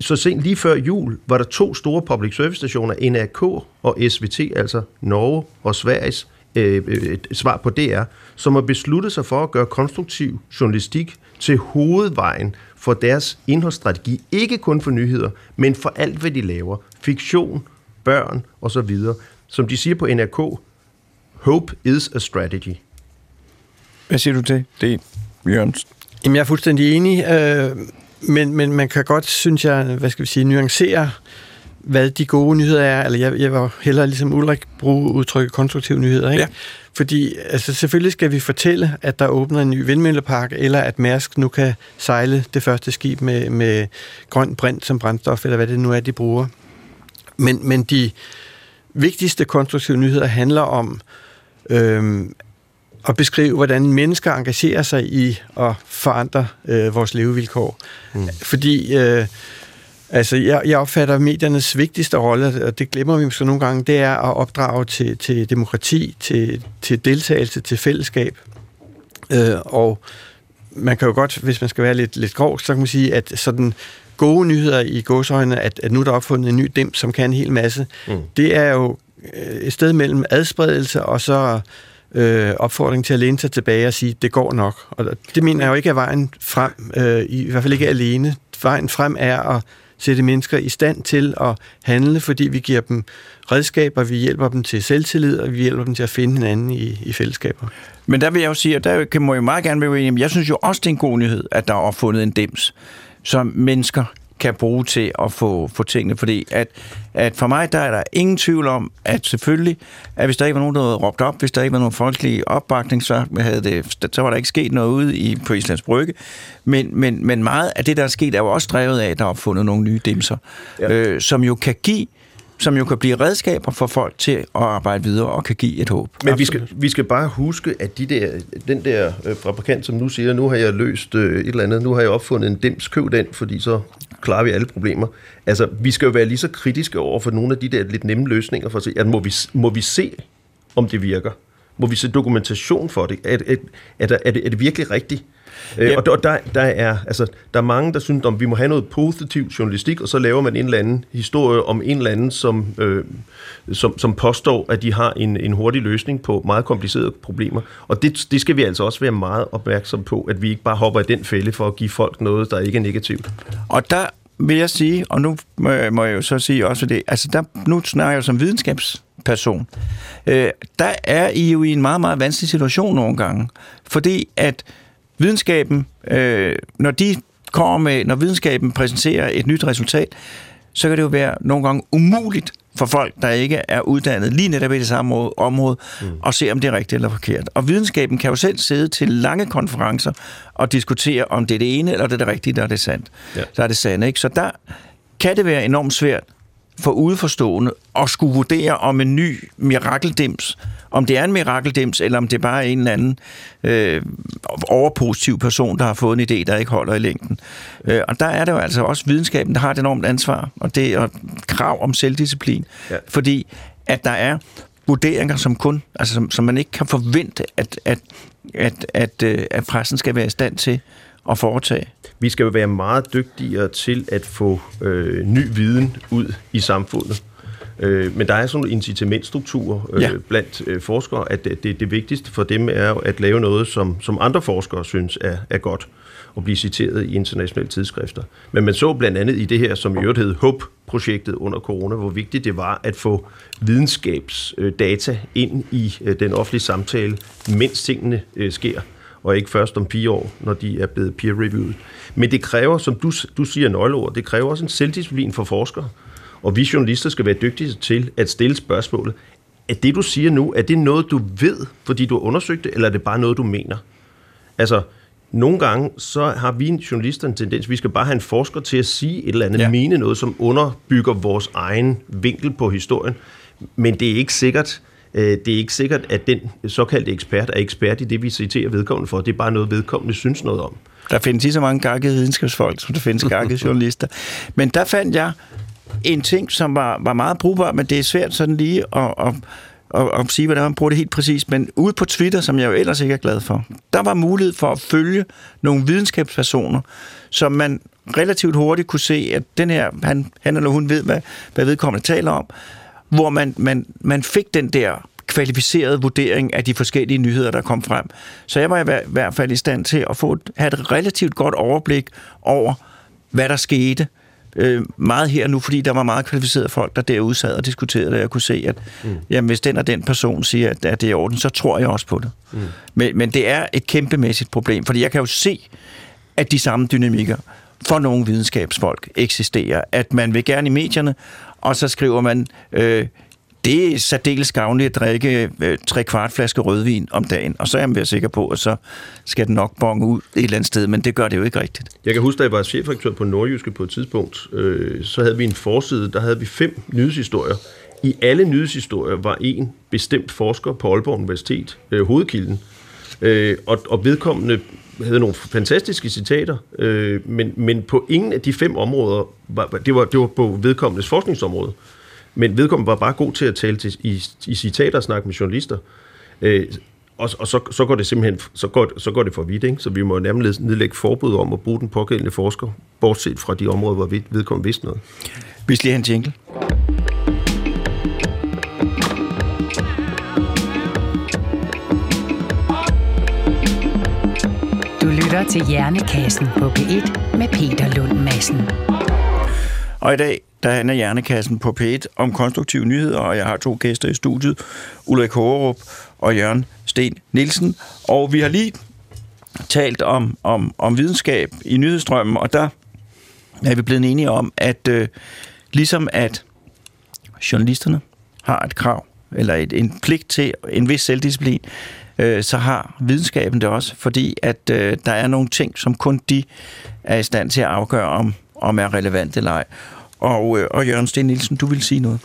Så sent lige før jul var der to store public service stationer, NRK og SVT, altså Norge og Sveriges øh, øh, svar på DR, som har besluttet sig for at gøre konstruktiv journalistik til hovedvejen for deres indholdsstrategi. Ikke kun for nyheder, men for alt, hvad de laver. Fiktion, børn osv. Som de siger på NRK, hope is a strategy. Hvad siger du til det, Jørgens? Jamen, jeg er fuldstændig enig, øh, men, men man kan godt, synes jeg, hvad skal vi sige, nuancere, hvad de gode nyheder er. Eller jeg, jeg var hellere ligesom Ulrik bruge udtrykket konstruktive nyheder, ikke? Ja. Fordi altså, selvfølgelig skal vi fortælle, at der åbner en ny vindmøllepark, eller at Mærsk nu kan sejle det første skib med, med grøn brint som brændstof, eller hvad det nu er, de bruger. Men, men de vigtigste konstruktive nyheder handler om, øh, at beskrive, hvordan mennesker engagerer sig i at forandre øh, vores levevilkår. Mm. Fordi øh, altså, jeg, jeg opfatter mediernes vigtigste rolle, og det glemmer vi måske nogle gange, det er at opdrage til, til demokrati, til, til deltagelse, til fællesskab. Øh, og man kan jo godt, hvis man skal være lidt, lidt grov, så kan man sige, at sådan gode nyheder i gåsøjne, at, at nu er der opfundet en ny dem, som kan en hel masse, mm. det er jo øh, et sted mellem adspredelse og så øh, opfordring til at læne sig tilbage og sige, det går nok. Og det mener jeg jo ikke er vejen frem, øh, i hvert fald ikke alene. Vejen frem er at sætte mennesker i stand til at handle, fordi vi giver dem redskaber, vi hjælper dem til selvtillid, og vi hjælper dem til at finde hinanden i, i fællesskaber. Men der vil jeg jo sige, og der kan jeg meget gerne være uenig. Jeg synes jo også, det er en god nyhed, at der er opfundet en dims, som mennesker kan bruge til at få, få tingene. Fordi at, at for mig, der er der ingen tvivl om, at selvfølgelig, at hvis der ikke var nogen, der havde råbt op, hvis der ikke var nogen folkelig opbakning, så, havde det, så var der ikke sket noget ude i, på Islands Brygge. Men, men, men meget af det, der er sket, er jo også drevet af, at der er opfundet nogle nye dimser, ja. øh, som jo kan give som jo kan blive redskaber for folk til at arbejde videre og kan give et håb. Men vi skal, vi skal bare huske, at de der, den der øh, fabrikant, som nu siger, nu har jeg løst øh, et eller andet, nu har jeg opfundet en dims, køb den, fordi så klarer vi alle problemer. Altså, vi skal jo være lige så kritiske over for nogle af de der lidt nemme løsninger, for at se, at må vi, må vi se, om det virker? Må vi se dokumentation for det? Er, er, er, er, det, er det virkelig rigtigt? Øh, og der, der, der, er, altså, der er mange, der synes, at vi må have noget positiv journalistik, og så laver man en eller anden historie om en eller anden, som, øh, som, som påstår, at de har en, en hurtig løsning på meget komplicerede problemer. Og det, det skal vi altså også være meget opmærksom på, at vi ikke bare hopper i den fælde for at give folk noget, der ikke er negativt. Og der vil jeg sige, og nu må jeg, jo så sige også det, altså der, nu snakker jeg som videnskabsperson, øh, der er I jo i en meget, meget vanskelig situation nogle gange, fordi at videnskaben, øh, når de kommer med, når videnskaben præsenterer et nyt resultat, så kan det jo være nogle gange umuligt for folk, der ikke er uddannet lige netop i det samme område, mm. og se, om det er rigtigt eller forkert. Og videnskaben kan jo selv sidde til lange konferencer og diskutere, om det er det ene eller det er det rigtige, der er det sandt. Ja. Der er det sande, ikke? Så der kan det være enormt svært for udforstående at skulle vurdere, om en ny mirakeldims om det er en mirakeldims, eller om det er bare en eller anden øh, overpositiv person, der har fået en idé, der ikke holder i længden. Øh, og der er det jo altså også videnskaben, der har et enormt ansvar, og det er krav om selvdisciplin. Ja. Fordi at der er vurderinger, som kun, altså som, som man ikke kan forvente, at, at, at, at, øh, at pressen skal være i stand til at foretage. Vi skal jo være meget dygtigere til at få øh, ny viden ud i samfundet. Øh, men der er sådan en incitamentstruktur øh, ja. blandt øh, forskere, at det, det vigtigste for dem er at lave noget, som, som andre forskere synes er, er godt og blive citeret i internationale tidsskrifter. Men man så blandt andet i det her, som i øvrigt hed HOPE-projektet under corona, hvor vigtigt det var at få videnskabsdata ind i øh, den offentlige samtale, mens tingene øh, sker, og ikke først om fire år, når de er blevet peer-reviewet. Men det kræver, som du, du siger nøgleord, det kræver også en selvdisciplin for forskere. Og vi journalister skal være dygtige til at stille spørgsmålet, er det, du siger nu, er det noget, du ved, fordi du har undersøgt det, eller er det bare noget, du mener? Altså, nogle gange, så har vi journalister en tendens, vi skal bare have en forsker til at sige et eller andet, ja. mene noget, som underbygger vores egen vinkel på historien. Men det er ikke sikkert, øh, det er ikke sikkert, at den såkaldte ekspert er ekspert i det, vi citerer vedkommende for. Det er bare noget, vedkommende synes noget om. Der findes lige så mange gakkede videnskabsfolk, som der findes gakkede journalister. Men der fandt jeg en ting, som var, var meget brugbar, men det er svært sådan lige at, at, at, at sige, hvordan man bruger det helt præcist. Men ude på Twitter, som jeg jo ellers ikke er glad for, der var mulighed for at følge nogle videnskabspersoner, som man relativt hurtigt kunne se, at den her, han, han eller hun ved, hvad, hvad vedkommende taler om, hvor man, man, man fik den der kvalificeret vurdering af de forskellige nyheder, der kom frem. Så jeg var i hvert fald i stand til at få have et relativt godt overblik over, hvad der skete, øh, meget her nu, fordi der var meget kvalificerede folk, der derude sad og diskuterede det, og jeg kunne se, at mm. jamen, hvis den og den person siger, at, at det er i orden, så tror jeg også på det. Mm. Men, men det er et kæmpemæssigt problem, fordi jeg kan jo se, at de samme dynamikker for nogle videnskabsfolk eksisterer. At man vil gerne i medierne, og så skriver man, øh, det er særdeles gavnligt at drikke øh, tre kvart flaske rødvin om dagen, og så er jeg sikker på, at så skal den nok bonge ud et eller andet sted, men det gør det jo ikke rigtigt. Jeg kan huske, da jeg var chefredaktør på Nordjyske på et tidspunkt, øh, så havde vi en forside, der havde vi fem nyhedshistorier. I alle nyhedshistorier var en bestemt forsker på Aalborg Universitet, øh, hovedkilden, øh, og, og vedkommende havde nogle fantastiske citater, øh, men, men på ingen af de fem områder, var, det, var, det var på vedkommendes forskningsområde, men vedkommende var bare god til at tale til, i, i citater og snakke med journalister. Øh, og, og så, så går det simpelthen så går, så går det for vidt, ikke? så vi må nærmest nedlægge forbud om at bruge den pågældende forsker, bortset fra de områder, hvor vedkommende vidste noget. Vi skal lige have en jingle. Du lytter til Hjernekassen på P1 med Peter Lund Madsen. Og i dag der handler Hjernekassen på P1 om konstruktive nyheder, og jeg har to gæster i studiet, Ulrik Hågerup og Jørgen Sten Nielsen. Og vi har lige talt om, om, om videnskab i nyhedsstrømmen, og der er vi blevet enige om, at øh, ligesom at journalisterne har et krav, eller et, en pligt til en vis selvdisciplin, øh, så har videnskaben det også, fordi at øh, der er nogle ting, som kun de er i stand til at afgøre, om, om er relevant eller ej. Og, øh, og Jørgen Sten Nielsen, du vil sige noget?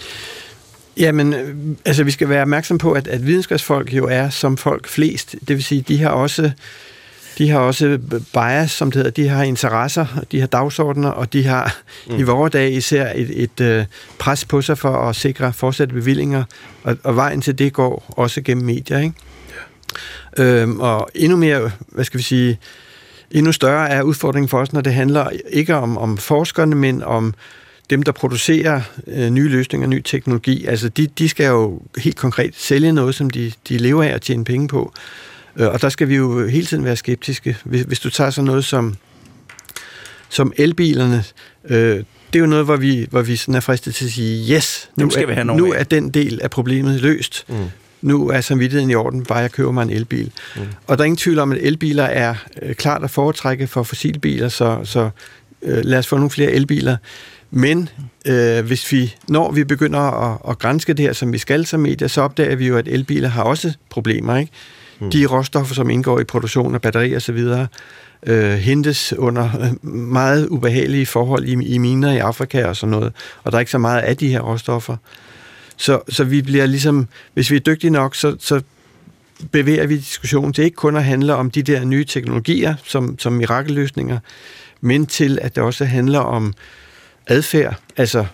Jamen, øh, altså vi skal være opmærksom på, at, at videnskabsfolk jo er som folk flest. Det vil sige, de har også de har også bias, som det hedder. De har interesser, de har dagsordner, og de har mm. i vores dag især et, et, et øh, pres på sig for at sikre fortsatte bevillinger, og, og vejen til det går også gennem medier. Ikke? Ja. Øhm, og endnu mere, hvad skal vi sige, endnu større er udfordringen for os, når det handler ikke om, om forskerne, men om dem, der producerer øh, nye løsninger, ny teknologi. Altså, de, de skal jo helt konkret sælge noget, som de, de lever af og tjene penge på. Øh, og der skal vi jo hele tiden være skeptiske. Hvis, hvis du tager sådan noget som, som elbilerne, øh, det er jo noget, hvor vi, hvor vi sådan er fristet til at sige, yes, nu, skal vi have er, nu er den del af problemet løst. Mm. Nu er samvittigheden i orden, bare jeg køber mig en elbil. Mm. Og der er ingen tvivl om, at elbiler er øh, klart at foretrække for fossilbiler, så, så øh, lad os få nogle flere elbiler. Men øh, hvis vi, når vi begynder at, at grænske det her, som vi skal som medier, så opdager vi jo, at elbiler har også problemer. Ikke? Mm. De råstoffer, som indgår i produktion af batterier osv., øh, hentes under meget ubehagelige forhold i, i miner i Afrika og sådan noget, og der er ikke så meget af de her råstoffer. Så, så vi bliver ligesom, hvis vi er dygtige nok, så, så bevæger vi diskussionen til ikke kun at handle om de der nye teknologier som, som mirakelløsninger, men til at det også handler om adfærd. Altså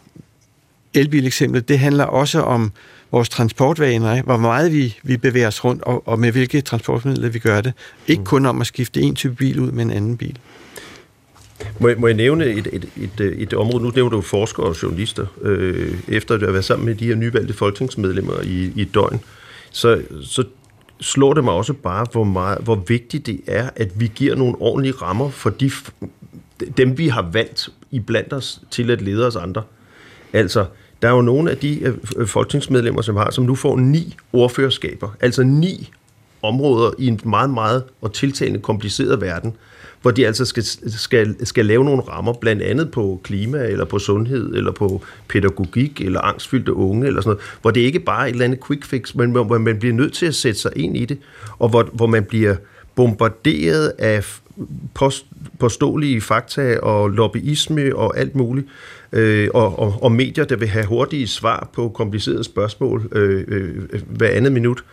elbileksemplet, det handler også om vores transportvaner, hvor meget vi, vi bevæger os rundt, og, og med hvilke transportmidler vi gør det. Ikke kun om at skifte en type bil ud med en anden bil. Må jeg, må jeg nævne et, et, et, et område? Nu nævner du forskere og journalister. Øh, efter at have været sammen med de her nyvalgte folketingsmedlemmer i, i et døgn, så, så slår det mig også bare, hvor, meget, hvor vigtigt det er, at vi giver nogle ordentlige rammer for de, dem, vi har valgt i blandt os til at lede os andre. Altså, der er jo nogle af de øh, øh, folketingsmedlemmer, som har, som nu får ni ordførerskaber, altså ni områder i en meget, meget og tiltagende kompliceret verden, hvor de altså skal, skal, skal lave nogle rammer, blandt andet på klima, eller på sundhed, eller på pædagogik, eller angstfyldte unge, eller sådan noget, hvor det ikke bare er et eller andet quick fix, men hvor man bliver nødt til at sætte sig ind i det, og hvor, hvor man bliver bombarderet af post, påståelige fakta og lobbyisme og alt muligt, øh, og, og, og medier, der vil have hurtige svar på komplicerede spørgsmål øh, øh, hver andet minut.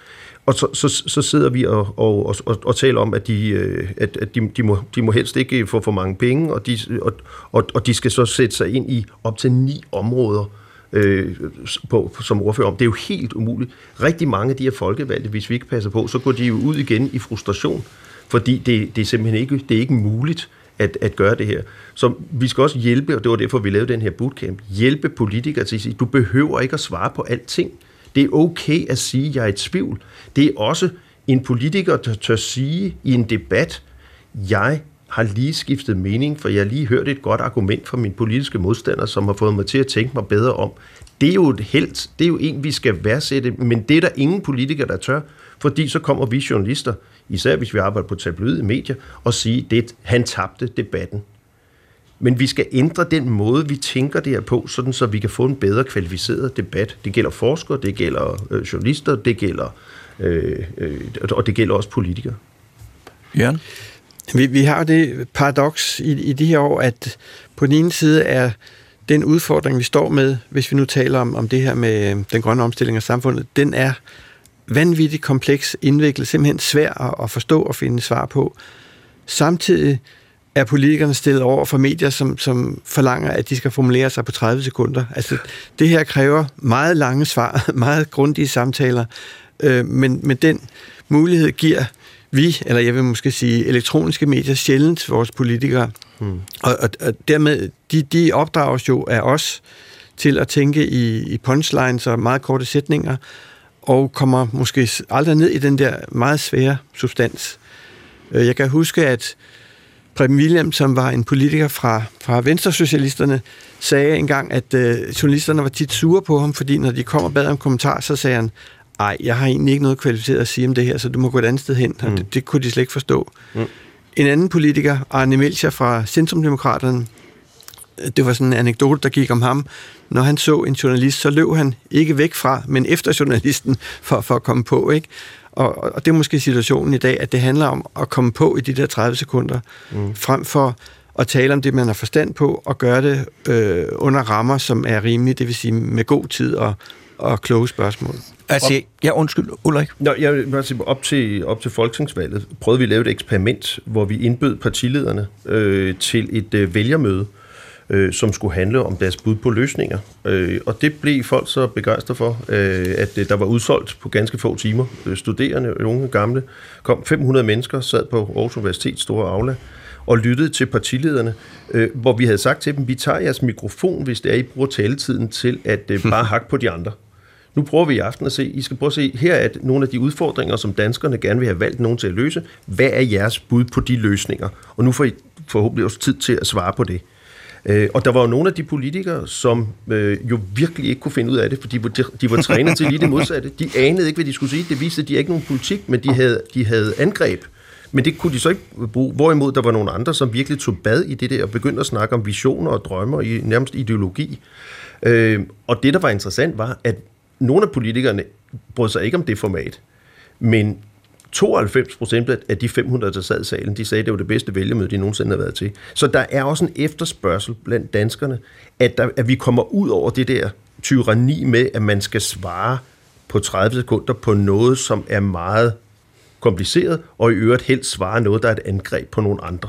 Og så, så, så sidder vi og, og, og, og taler om, at, de, øh, at, at de, de, må, de må helst ikke få for mange penge, og de, og, og, og de skal så sætte sig ind i op til ni områder, øh, på, som ordfører om. Det er jo helt umuligt. Rigtig mange af de her folkevalgte, hvis vi ikke passer på, så går de jo ud igen i frustration, fordi det, det er simpelthen ikke, det er ikke muligt at, at gøre det her. Så vi skal også hjælpe, og det var derfor, vi lavede den her bootcamp, hjælpe politikere til at sige, du behøver ikke at svare på alting. Det er okay at sige, at jeg er i tvivl. Det er også en politiker, der tør sige i en debat, jeg har lige skiftet mening, for jeg har lige hørt et godt argument fra min politiske modstander, som har fået mig til at tænke mig bedre om. Det er jo et helt, det er jo en, vi skal værdsætte, men det er der ingen politiker, der tør, fordi så kommer vi journalister, især hvis vi arbejder på tabloide medier, og sige, at han tabte debatten. Men vi skal ændre den måde, vi tænker det her på, sådan så vi kan få en bedre kvalificeret debat. Det gælder forskere, det gælder øh, journalister, det gælder, øh, øh, og det gælder også politikere. Jørgen? Vi, vi har det paradoks i, i de her år, at på den ene side er den udfordring, vi står med, hvis vi nu taler om, om det her med øh, den grønne omstilling af samfundet, den er vanvittigt kompleks, indviklet, simpelthen svær at, forstå og finde svar på. Samtidig er politikerne stillet over for medier, som, som forlanger, at de skal formulere sig på 30 sekunder. Altså, det her kræver meget lange svar, meget grundige samtaler, øh, men, men den mulighed giver vi, eller jeg vil måske sige elektroniske medier, sjældent vores politikere. Hmm. Og, og, og dermed, de, de opdrages jo af os til at tænke i, i punchlines og meget korte sætninger, og kommer måske aldrig ned i den der meget svære substans. Jeg kan huske, at Preben William, som var en politiker fra, fra Venstresocialisterne, sagde engang, at øh, journalisterne var tit sure på ham, fordi når de kom og bad om kommentar, så sagde han, ej, jeg har egentlig ikke noget kvalificeret at sige om det her, så du må gå et andet sted hen. Mm. Det, det kunne de slet ikke forstå. Mm. En anden politiker, Arne Melcher fra Centrumdemokraterne, det var sådan en anekdote, der gik om ham. Når han så en journalist, så løb han ikke væk fra, men efter journalisten for, for at komme på. Ikke? Og, og det er måske situationen i dag, at det handler om at komme på i de der 30 sekunder, mm. frem for at tale om det, man har forstand på, og gøre det øh, under rammer, som er rimelige, det vil sige med god tid og, og kloge spørgsmål. Altså, op, ja, undskyld, Ulrik. Nå, jeg sige, op til, op til folketingsvalget prøvede vi at lave et eksperiment, hvor vi indbød partilederne øh, til et øh, vælgermøde, øh, som skulle handle om deres bud på løsninger. Øh, og det blev folk så begejstrede for, øh, at øh, der var udsolgt på ganske få timer. Øh, studerende, unge, gamle, kom 500 mennesker, sad på Aarhus Universitets store aula, og lyttede til partilederne, øh, hvor vi havde sagt til dem, vi tager jeres mikrofon, hvis det er, I bruger taletiden til at øh, bare hakke på de andre. Nu prøver vi i aften at se, I skal prøve at se, her er nogle af de udfordringer, som danskerne gerne vil have valgt nogen til at løse. Hvad er jeres bud på de løsninger? Og nu får I forhåbentlig også tid til at svare på det. Øh, og der var jo nogle af de politikere, som øh, jo virkelig ikke kunne finde ud af det, fordi de, de var trænet til lige det modsatte. De anede ikke, hvad de skulle sige. Det viste, at de ikke nogen politik, men de havde, de havde angreb. Men det kunne de så ikke bruge. Hvorimod der var nogle andre, som virkelig tog bad i det der og begyndte at snakke om visioner og drømme og i, nærmest ideologi. Øh, og det, der var interessant, var, at nogle af politikerne brød sig ikke om det format. Men 92 procent af de 500, der sad i salen, de sagde, at det var det bedste vælgermøde, de nogensinde har været til. Så der er også en efterspørgsel blandt danskerne, at, der, at vi kommer ud over det der tyranni med, at man skal svare på 30 sekunder på noget, som er meget kompliceret, og i øvrigt helst svare noget, der er et angreb på nogle andre.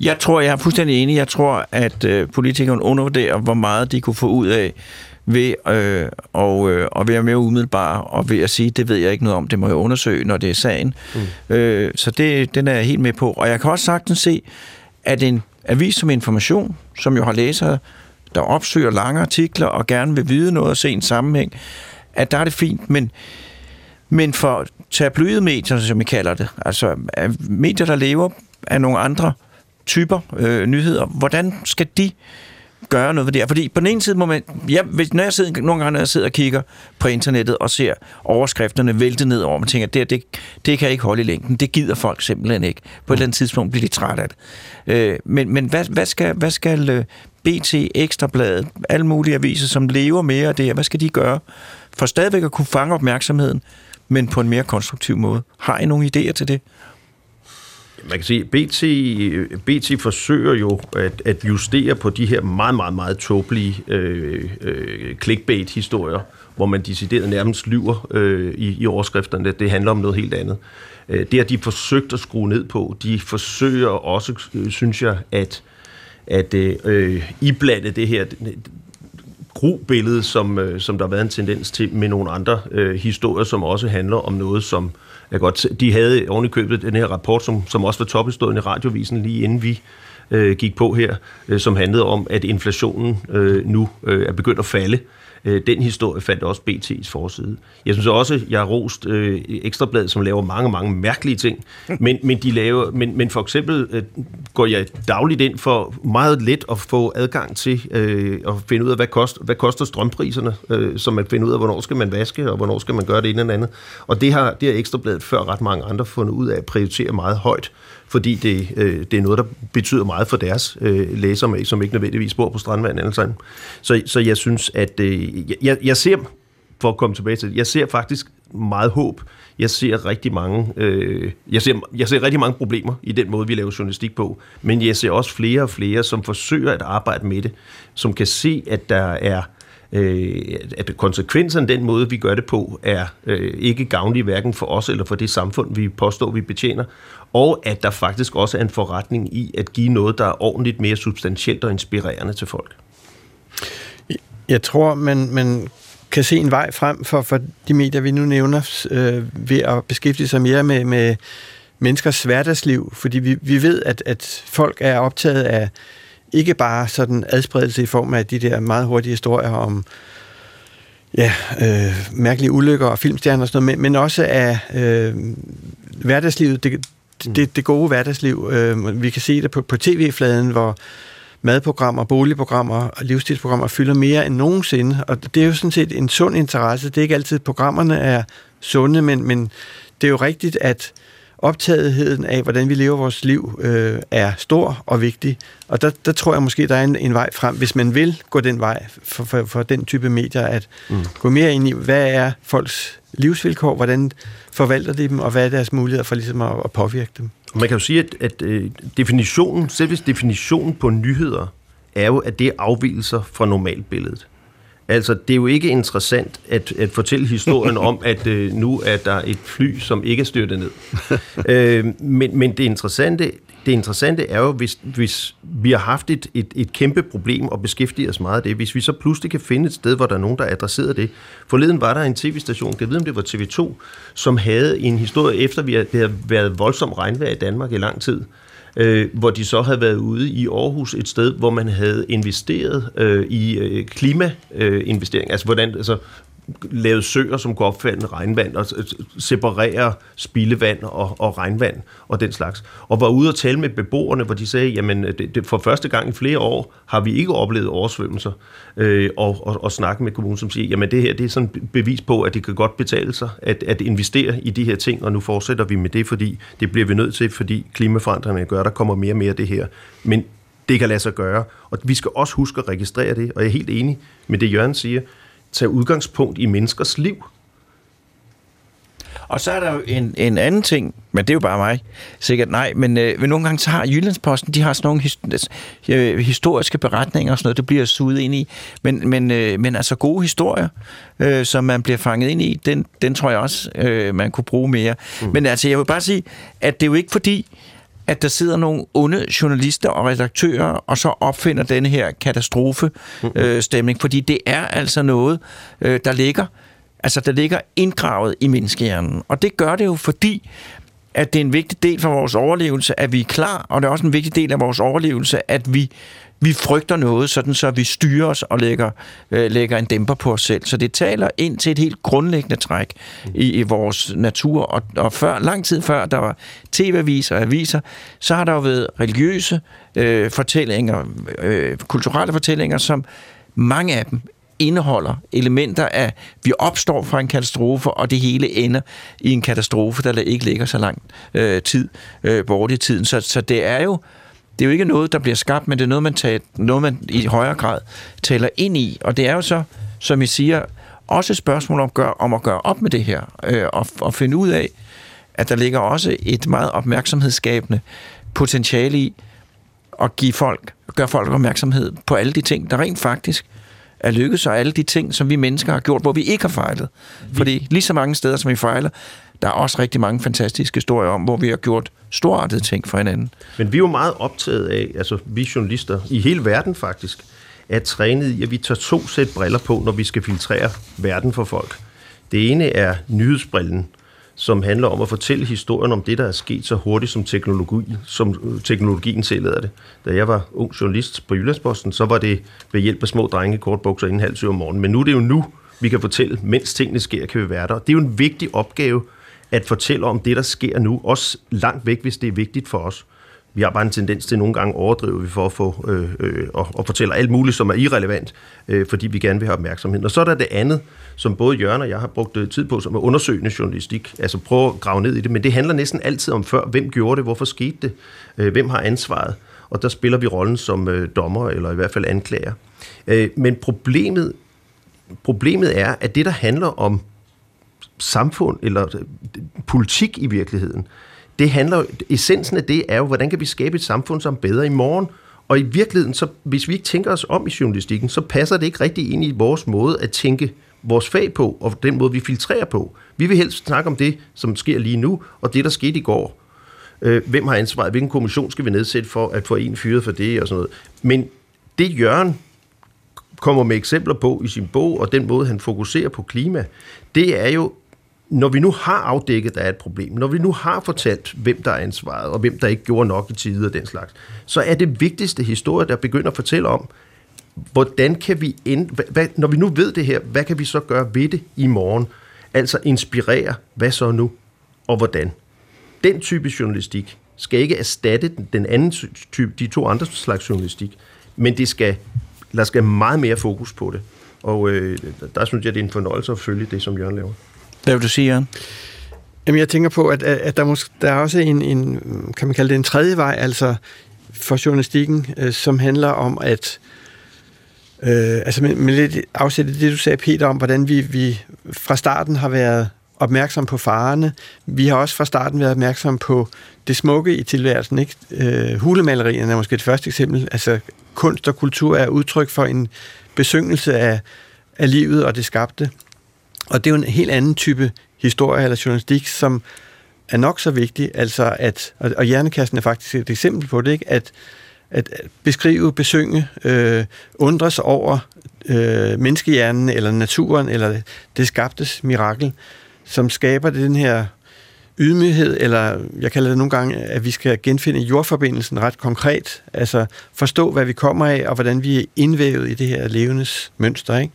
Jeg tror, jeg er fuldstændig enig. Jeg tror, at øh, politikerne undervurderer, hvor meget de kunne få ud af ved øh, og, øh, at være mere umiddelbar og ved at sige, det ved jeg ikke noget om, det må jeg undersøge, når det er sagen. Mm. Øh, så det, den er jeg helt med på. Og jeg kan også sagtens se, at en avis som Information, som jo har læsere, der opsøger lange artikler og gerne vil vide noget og se en sammenhæng, at der er det fint, men, men for tabloide medier, som vi kalder det, altså medier, der lever af nogle andre typer øh, nyheder, hvordan skal de gøre noget ved det her. Fordi på den ene side må man... Ja, hvis, når jeg sidder, nogle gange, når jeg sidder og kigger på internettet og ser overskrifterne vælte ned over, man tænker, det, det, det kan ikke holde i længden. Det gider folk simpelthen ikke. På et eller andet tidspunkt bliver de træt af det. Øh, men men hvad, hvad skal, hvad skal øh, BT, Ekstrabladet, alle mulige aviser, som lever mere af det her, hvad skal de gøre for stadigvæk at kunne fange opmærksomheden, men på en mere konstruktiv måde? Har I nogle idéer til det? Man kan sige, BT, BT forsøger jo at, at justere på de her meget, meget, meget tåbelige øh, øh, clickbait-historier, hvor man decideret nærmest lyver øh, i, i overskrifterne. Det handler om noget helt andet. Øh, det har de forsøgt at skrue ned på. De forsøger også, øh, synes jeg, at, at øh, øh iblande det her grubillede, som, øh, som der har været en tendens til med nogle andre øh, historier, som også handler om noget, som er godt, de havde ovenikøbet den her rapport, som, som også var tophistorien i radiovisen lige inden vi øh, gik på her, øh, som handlede om, at inflationen øh, nu øh, er begyndt at falde. Øh, Øh, den historie fandt også BT's forside. Jeg synes også, jeg har rost øh, Ekstrabladet, som laver mange, mange mærkelige ting, men, men, de laver, men, men for eksempel øh, går jeg dagligt ind for meget let at få adgang til øh, at finde ud af, hvad, kost, hvad koster strømpriserne, øh, så man finder ud af, hvornår skal man vaske, og hvornår skal man gøre det ene eller andet. Og det har, det har Ekstrabladet før ret mange andre fundet ud af at prioritere meget højt fordi det, øh, det er noget, der betyder meget for deres øh, læsere, som ikke nødvendigvis bor på Strandvand eller sådan. Så, så jeg synes, at øh, jeg, jeg ser, for at komme tilbage til det, jeg ser faktisk meget håb. Jeg ser rigtig mange, øh, jeg, ser, jeg ser rigtig mange problemer i den måde, vi laver journalistik på, men jeg ser også flere og flere, som forsøger at arbejde med det, som kan se, at der er øh, at konsekvenserne den måde, vi gør det på, er øh, ikke gavnlig hverken for os eller for det samfund, vi påstår, vi betjener, og at der faktisk også er en forretning i at give noget, der er ordentligt mere substantielt og inspirerende til folk. Jeg tror, man, man kan se en vej frem for, for de medier, vi nu nævner, øh, ved at beskæftige sig mere med, med menneskers hverdagsliv, fordi vi, vi ved, at, at folk er optaget af ikke bare sådan adspredelse i form af de der meget hurtige historier om ja, øh, mærkelige ulykker og filmstjerner og sådan noget, men, men også af øh, hverdagslivet, det, det, det gode hverdagsliv. Øh, vi kan se det på, på tv-fladen, hvor madprogrammer, boligprogrammer og livsstilsprogrammer fylder mere end nogensinde, og det er jo sådan set en sund interesse. Det er ikke altid, at programmerne er sunde, men, men det er jo rigtigt, at optagetheden af, hvordan vi lever vores liv, øh, er stor og vigtig. Og der, der tror jeg måske, der er en, en vej frem, hvis man vil gå den vej for, for, for den type medier, at mm. gå mere ind i, hvad er folks livsvilkår, hvordan forvalter de dem, og hvad er deres muligheder for ligesom at, at påvirke dem. Man kan jo sige, at, at øh, definitionen, selv hvis definitionen på nyheder, er jo, at det er afvielser fra normalbilledet. Altså, det er jo ikke interessant at, at fortælle historien om, at øh, nu er der et fly, som ikke er styrtet ned. øh, men, men det interessante, det interessante er jo, hvis, hvis vi har haft et, et, et kæmpe problem og beskæftiget os meget af det, hvis vi så pludselig kan finde et sted, hvor der er nogen, der adresserer det. Forleden var der en tv-station, jeg ved om det var TV2, som havde en historie efter, vi havde været voldsomt regnvejr i Danmark i lang tid, øh, hvor de så havde været ude i Aarhus, et sted, hvor man havde investeret øh, i øh, klimainvestering. Øh, altså, hvordan, altså, lavet søer, som kunne opfalde regnvand og separere spildevand og, og regnvand og den slags. Og var ude og tale med beboerne, hvor de sagde, jamen øh, det, det, for første gang i flere år har vi ikke oplevet oversvømmelser. Øh, og, og, og snakke med kommunen, som siger, jamen det her det er sådan bevis på, at det kan godt betale sig at, at investere i de her ting, og nu fortsætter vi med det, fordi det bliver vi nødt til, fordi klimaforandringerne gør, der kommer mere og mere af det her. Men det kan lade sig gøre. Og vi skal også huske at registrere det, og jeg er helt enig med det, Jørgen siger tage udgangspunkt i menneskers liv. Og så er der jo en, en anden ting, men det er jo bare mig, sikkert nej, men øh, nogle gange så har Jyllandsposten, de har sådan nogle his, øh, historiske beretninger og sådan noget, det bliver suget ind i, men, men, øh, men altså gode historier, øh, som man bliver fanget ind i, den, den tror jeg også, øh, man kunne bruge mere. Mm. Men altså, jeg vil bare sige, at det er jo ikke fordi, at der sidder nogle onde journalister og redaktører, og så opfinder denne her katastrofe-stemning, øh, fordi det er altså noget, øh, der ligger altså der ligger indgravet i menneskehjernen. Og det gør det jo, fordi at det er en vigtig del for vores overlevelse, at vi er klar, og det er også en vigtig del af vores overlevelse, at vi vi frygter noget, sådan så vi styrer os og lægger, øh, lægger en dæmper på os selv. Så det taler ind til et helt grundlæggende træk i, i vores natur. Og, og før, lang tid før der var tv-aviser og aviser, så har der jo været religiøse øh, fortællinger, øh, kulturelle fortællinger, som mange af dem indeholder elementer af, vi opstår fra en katastrofe, og det hele ender i en katastrofe, der ikke ligger så lang øh, tid øh, bort i tiden. Så, så det er jo det er jo ikke noget, der bliver skabt, men det er noget, man, tager, noget, man i højere grad taler ind i. Og det er jo så, som I siger, også et spørgsmål om, gør, om at gøre op med det her, øh, og, og finde ud af, at der ligger også et meget opmærksomhedsskabende potentiale i at give folk, gøre folk opmærksomhed på alle de ting, der rent faktisk er lykkedes, og alle de ting, som vi mennesker har gjort, hvor vi ikke har fejlet. Fordi lige så mange steder, som vi fejler, der er også rigtig mange fantastiske historier om, hvor vi har gjort storartede ting for hinanden. Men vi er jo meget optaget af, altså vi journalister i hele verden faktisk, er trænet i, at vi tager to sæt briller på, når vi skal filtrere verden for folk. Det ene er nyhedsbrillen, som handler om at fortælle historien om det, der er sket så hurtigt, som, teknologi, som øh, teknologien tillader det. Da jeg var ung journalist på Jyllandsposten, så var det ved hjælp af små drenge i kortbukser inden halv syv om morgenen. Men nu er det jo nu, vi kan fortælle, mens tingene sker, kan vi være der. Det er jo en vigtig opgave at fortælle om det, der sker nu, også langt væk, hvis det er vigtigt for os. Vi har bare en tendens til nogle gange overdrive vi for at få øh, øh, og, og fortælle alt muligt, som er irrelevant, øh, fordi vi gerne vil have opmærksomhed. Og så er der det andet, som både Jørgen og jeg har brugt øh, tid på, som er undersøgende journalistik. Altså prøve at grave ned i det, men det handler næsten altid om før, hvem gjorde det, hvorfor skete det, øh, hvem har ansvaret, og der spiller vi rollen som øh, dommer, eller i hvert fald anklager. Øh, men problemet, problemet er, at det, der handler om samfund eller øh, politik i virkeligheden. Det handler, essensen af det er jo, hvordan kan vi skabe et samfund, som er bedre i morgen? Og i virkeligheden, så, hvis vi ikke tænker os om i journalistikken, så passer det ikke rigtig ind i vores måde at tænke vores fag på, og den måde, vi filtrerer på. Vi vil helst snakke om det, som sker lige nu, og det, der skete i går. Øh, hvem har ansvaret? Hvilken kommission skal vi nedsætte for at få en fyret for det, og sådan noget. Men det Jørgen kommer med eksempler på i sin bog, og den måde, han fokuserer på klima, det er jo når vi nu har afdækket, der er et problem, når vi nu har fortalt, hvem der er ansvaret, og hvem der ikke gjorde nok i tide og den slags, så er det vigtigste historie, der begynder at fortælle om, hvordan kan vi, end, hvad, når vi nu ved det her, hvad kan vi så gøre ved det i morgen? Altså inspirere, hvad så nu, og hvordan? Den type journalistik skal ikke erstatte den anden type, de to andre slags journalistik, men det skal, der skal meget mere fokus på det. Og øh, der synes jeg, det er en fornøjelse at følge det, som Jørgen laver. Hvad vil du sige, Jørgen? Jamen, jeg tænker på, at, at der, måske, der er også en, en, kan man kalde det en tredje vej, altså for journalistikken, øh, som handler om at, øh, altså med, med lidt afsæt det, du sagde, Peter, om hvordan vi, vi fra starten har været opmærksom på farerne. Vi har også fra starten været opmærksom på det smukke i tilværelsen. Ikke? Øh, hulemalerierne er måske et første eksempel. Altså kunst og kultur er udtryk for en besyngelse af, af livet og det skabte. Og det er jo en helt anden type historie eller journalistik, som er nok så vigtig, altså at, og hjernekassen er faktisk et eksempel på det, ikke? At, at beskrive, besynge, øh, undres over øh, menneskehjernen eller naturen eller det skabtes mirakel, som skaber den her ydmyghed, eller jeg kalder det nogle gange, at vi skal genfinde jordforbindelsen ret konkret. Altså forstå, hvad vi kommer af, og hvordan vi er indvævet i det her levendes mønster. Ikke?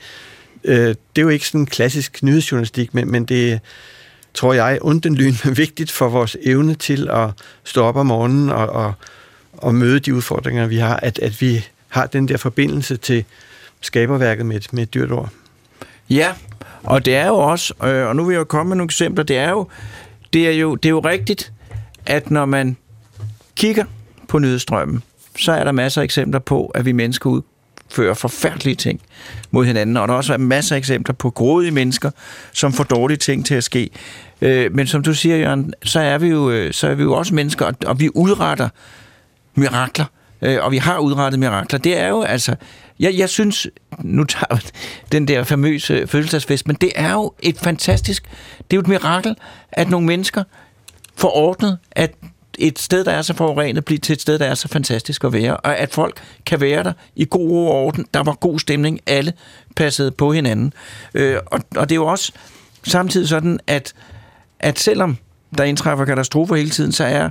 Øh, det er jo ikke sådan en klassisk nyhedsjournalistik, men, men det tror jeg, er vigtigt for vores evne til at stå op om morgenen og, og, og møde de udfordringer, vi har, at, at vi har den der forbindelse til skaberværket med et, med et dyrt ord. Ja, og det er jo også, øh, og nu vil jeg jo komme med nogle eksempler, det er jo, det er jo, det er jo rigtigt, at når man kigger på nyhedsstrømmen, så er der masser af eksempler på, at vi mennesker opfører forfærdelige ting mod hinanden, og der er også masser af eksempler på grådige mennesker, som får dårlige ting til at ske. Øh, men som du siger, Jørgen, så er vi jo, øh, så er vi jo også mennesker, og vi udretter mirakler, øh, og vi har udrettet mirakler. Det er jo altså jeg, jeg synes, nu tager den der famøse fødselsdagsfest, men det er jo et fantastisk, det er jo et mirakel, at nogle mennesker får ordnet, at et sted, der er så forurenet, bliver til et sted, der er så fantastisk at være, og at folk kan være der i god ro og orden. Der var god stemning, alle passede på hinanden. Øh, og, og det er jo også samtidig sådan, at, at selvom der indtræffer katastrofer hele tiden, så er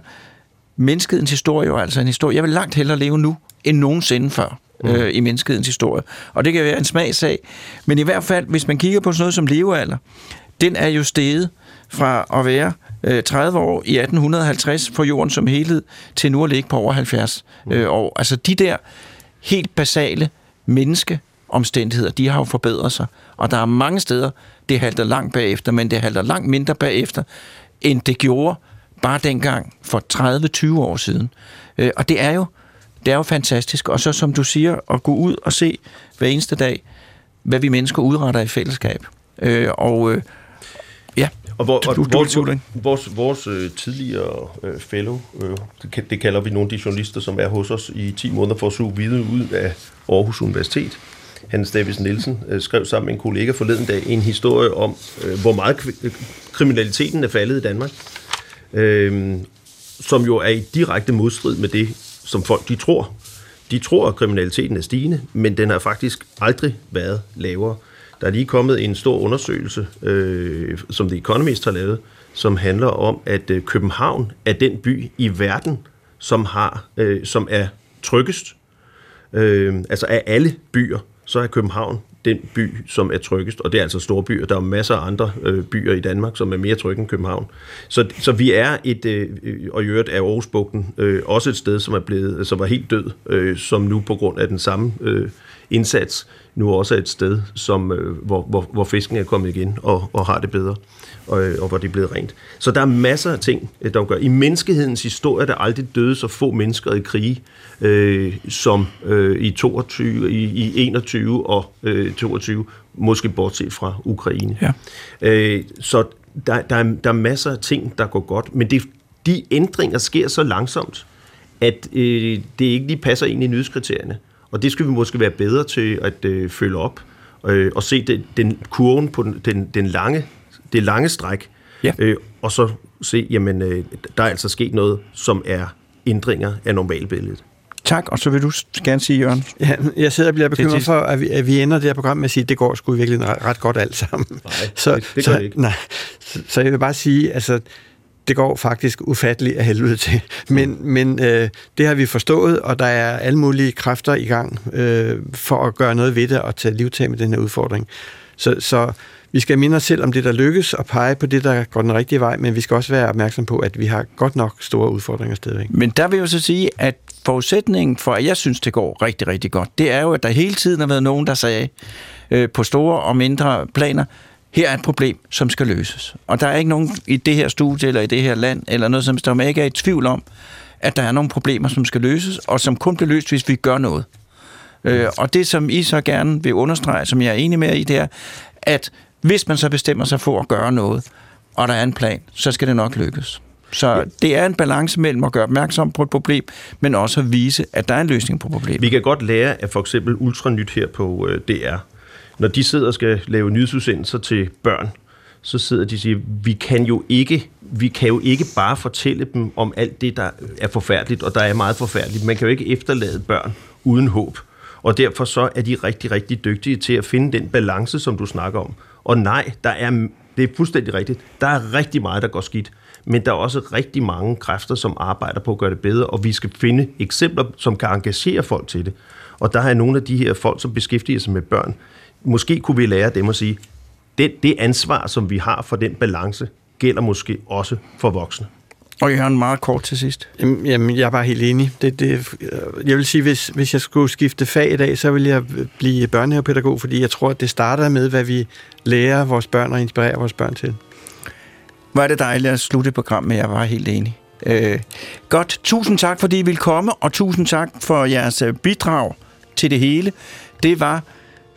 menneskets historie jo altså en historie. Jeg vil langt hellere leve nu, end nogensinde før mm. øh, i menneskets historie. Og det kan være en smagsag. Men i hvert fald, hvis man kigger på sådan noget som levealder, den er jo steget fra at være øh, 30 år i 1850 for jorden som helhed, til nu at ligge på over 70 mm. øh, år. Altså de der helt basale menneskeomstændigheder, de har jo forbedret sig. Og der er mange steder, det halter langt bagefter, men det halter langt mindre bagefter, end det gjorde bare dengang for 30-20 år siden. Øh, og det er jo det er jo fantastisk. Og så, som du siger, at gå ud og se hver eneste dag, hvad vi mennesker udretter i fællesskab. Øh, og øh, ja, og hvor, og vores, vores, vores øh, tidligere øh, fellow, øh, det, det kalder vi nogle af de journalister, som er hos os i 10 måneder for at suge videre ud af Aarhus Universitet. Hans Davis Nielsen øh, skrev sammen med en kollega forleden dag en historie om, øh, hvor meget kriminaliteten er faldet i Danmark. Øh, som jo er i direkte modstrid med det, som folk de tror. De tror, at kriminaliteten er stigende, men den har faktisk aldrig været lavere. Der er lige kommet en stor undersøgelse, øh, som The Economist har lavet, som handler om, at øh, København er den by i verden, som har, øh, som er tryggest. Øh, altså af alle byer, så er København den by, som er tryggest, og det er altså store byer. Der er masser af andre øh, byer i Danmark, som er mere trygge end København. Så, så vi er et, øh, og i øvrigt er Aarhusbugten øh, også et sted, som er blevet, som var helt død, øh, som nu på grund af den samme øh, indsats, nu også er et sted, som, øh, hvor, hvor, hvor fisken er kommet igen og, og har det bedre og, og hvor det er blevet rent. Så der er masser af ting, øh, der gør. I menneskehedens historie er der aldrig døde så få mennesker i krige, øh, som øh, i 22, i, i 21 og øh, 22, måske bortset fra Ukraine. Ja. Øh, så der, der, er, der er masser af ting, der går godt, men det, de ændringer sker så langsomt, at øh, det ikke lige passer ind i nyhedskriterierne. Og det skal vi måske være bedre til at øh, følge op øh, og se den, den kurven på den, den, den lange det lange stræk, ja. øh, og så se, jamen, øh, der er altså sket noget, som er ændringer af normalbilledet. Tak, og så vil du gerne sige, Jørgen. Ja, jeg sidder og bliver bekymret for, at vi, at vi ender det her program med at sige, at det går sgu virkelig ret, godt alt sammen. Nej, så, det, det gør så, det ikke. Nej, så, så jeg vil bare sige, altså, det går faktisk ufatteligt af helvede til. Men, mm. men øh, det har vi forstået, og der er alle mulige kræfter i gang øh, for at gøre noget ved det og tage livtag med den her udfordring. Så, så vi skal minde os selv om det, der lykkes, og pege på det, der går den rigtige vej, men vi skal også være opmærksom på, at vi har godt nok store udfordringer stadigvæk. Men der vil jeg så sige, at forudsætningen for, at jeg synes, det går rigtig, rigtig godt, det er jo, at der hele tiden har været nogen, der sagde øh, på store og mindre planer, her er et problem, som skal løses. Og der er ikke nogen i det her studie eller i det her land, eller noget, som der ikke er i tvivl om, at der er nogle problemer, som skal løses, og som kun bliver løst, hvis vi gør noget. Øh, og det, som I så gerne vil understrege, som jeg er enig med i, det er, at hvis man så bestemmer sig for at gøre noget, og der er en plan, så skal det nok lykkes. Så det er en balance mellem at gøre opmærksom på et problem, men også at vise, at der er en løsning på problemet. Vi kan godt lære af for eksempel Ultranyt her på øh, DR. Når de sidder og skal lave nyhedsudsendelser til børn, så sidder de og siger, vi kan jo ikke vi kan jo ikke bare fortælle dem om alt det, der er forfærdeligt, og der er meget forfærdeligt. Man kan jo ikke efterlade børn uden håb. Og derfor så er de rigtig, rigtig dygtige til at finde den balance, som du snakker om. Og nej, der er, det er fuldstændig rigtigt. Der er rigtig meget, der går skidt. men der er også rigtig mange kræfter, som arbejder på at gøre det bedre, og vi skal finde eksempler, som kan engagere folk til det. Og der er nogle af de her folk, som beskæftiger sig med børn. Måske kunne vi lære dem at sige, det, det ansvar, som vi har for den balance, gælder måske også for voksne. Og jeg har en meget kort til sidst. Jamen, jamen jeg er bare helt enig. Det, det, jeg vil sige, hvis, hvis jeg skulle skifte fag i dag, så vil jeg blive børnehavepædagog, fordi jeg tror, at det starter med, hvad vi lærer vores børn og inspirerer vores børn til. Hvor er det dejligt at slutte et program med, jeg var helt enig. Øh, godt, tusind tak, fordi I ville komme, og tusind tak for jeres øh, bidrag til det hele. Det var,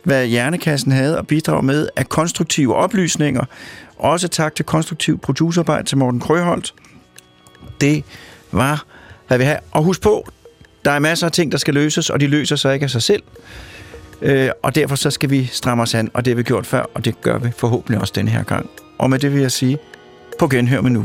hvad Hjernekassen havde at bidrage med af konstruktive oplysninger. Også tak til konstruktiv producerarbejde til Morten Krøholt. Det var, hvad vi har. Og husk på, der er masser af ting, der skal løses, og de løser sig ikke af sig selv. Øh, og derfor så skal vi stramme os an, og det har vi gjort før, og det gør vi forhåbentlig også denne her gang. Og med det vil jeg sige, på genhør med nu.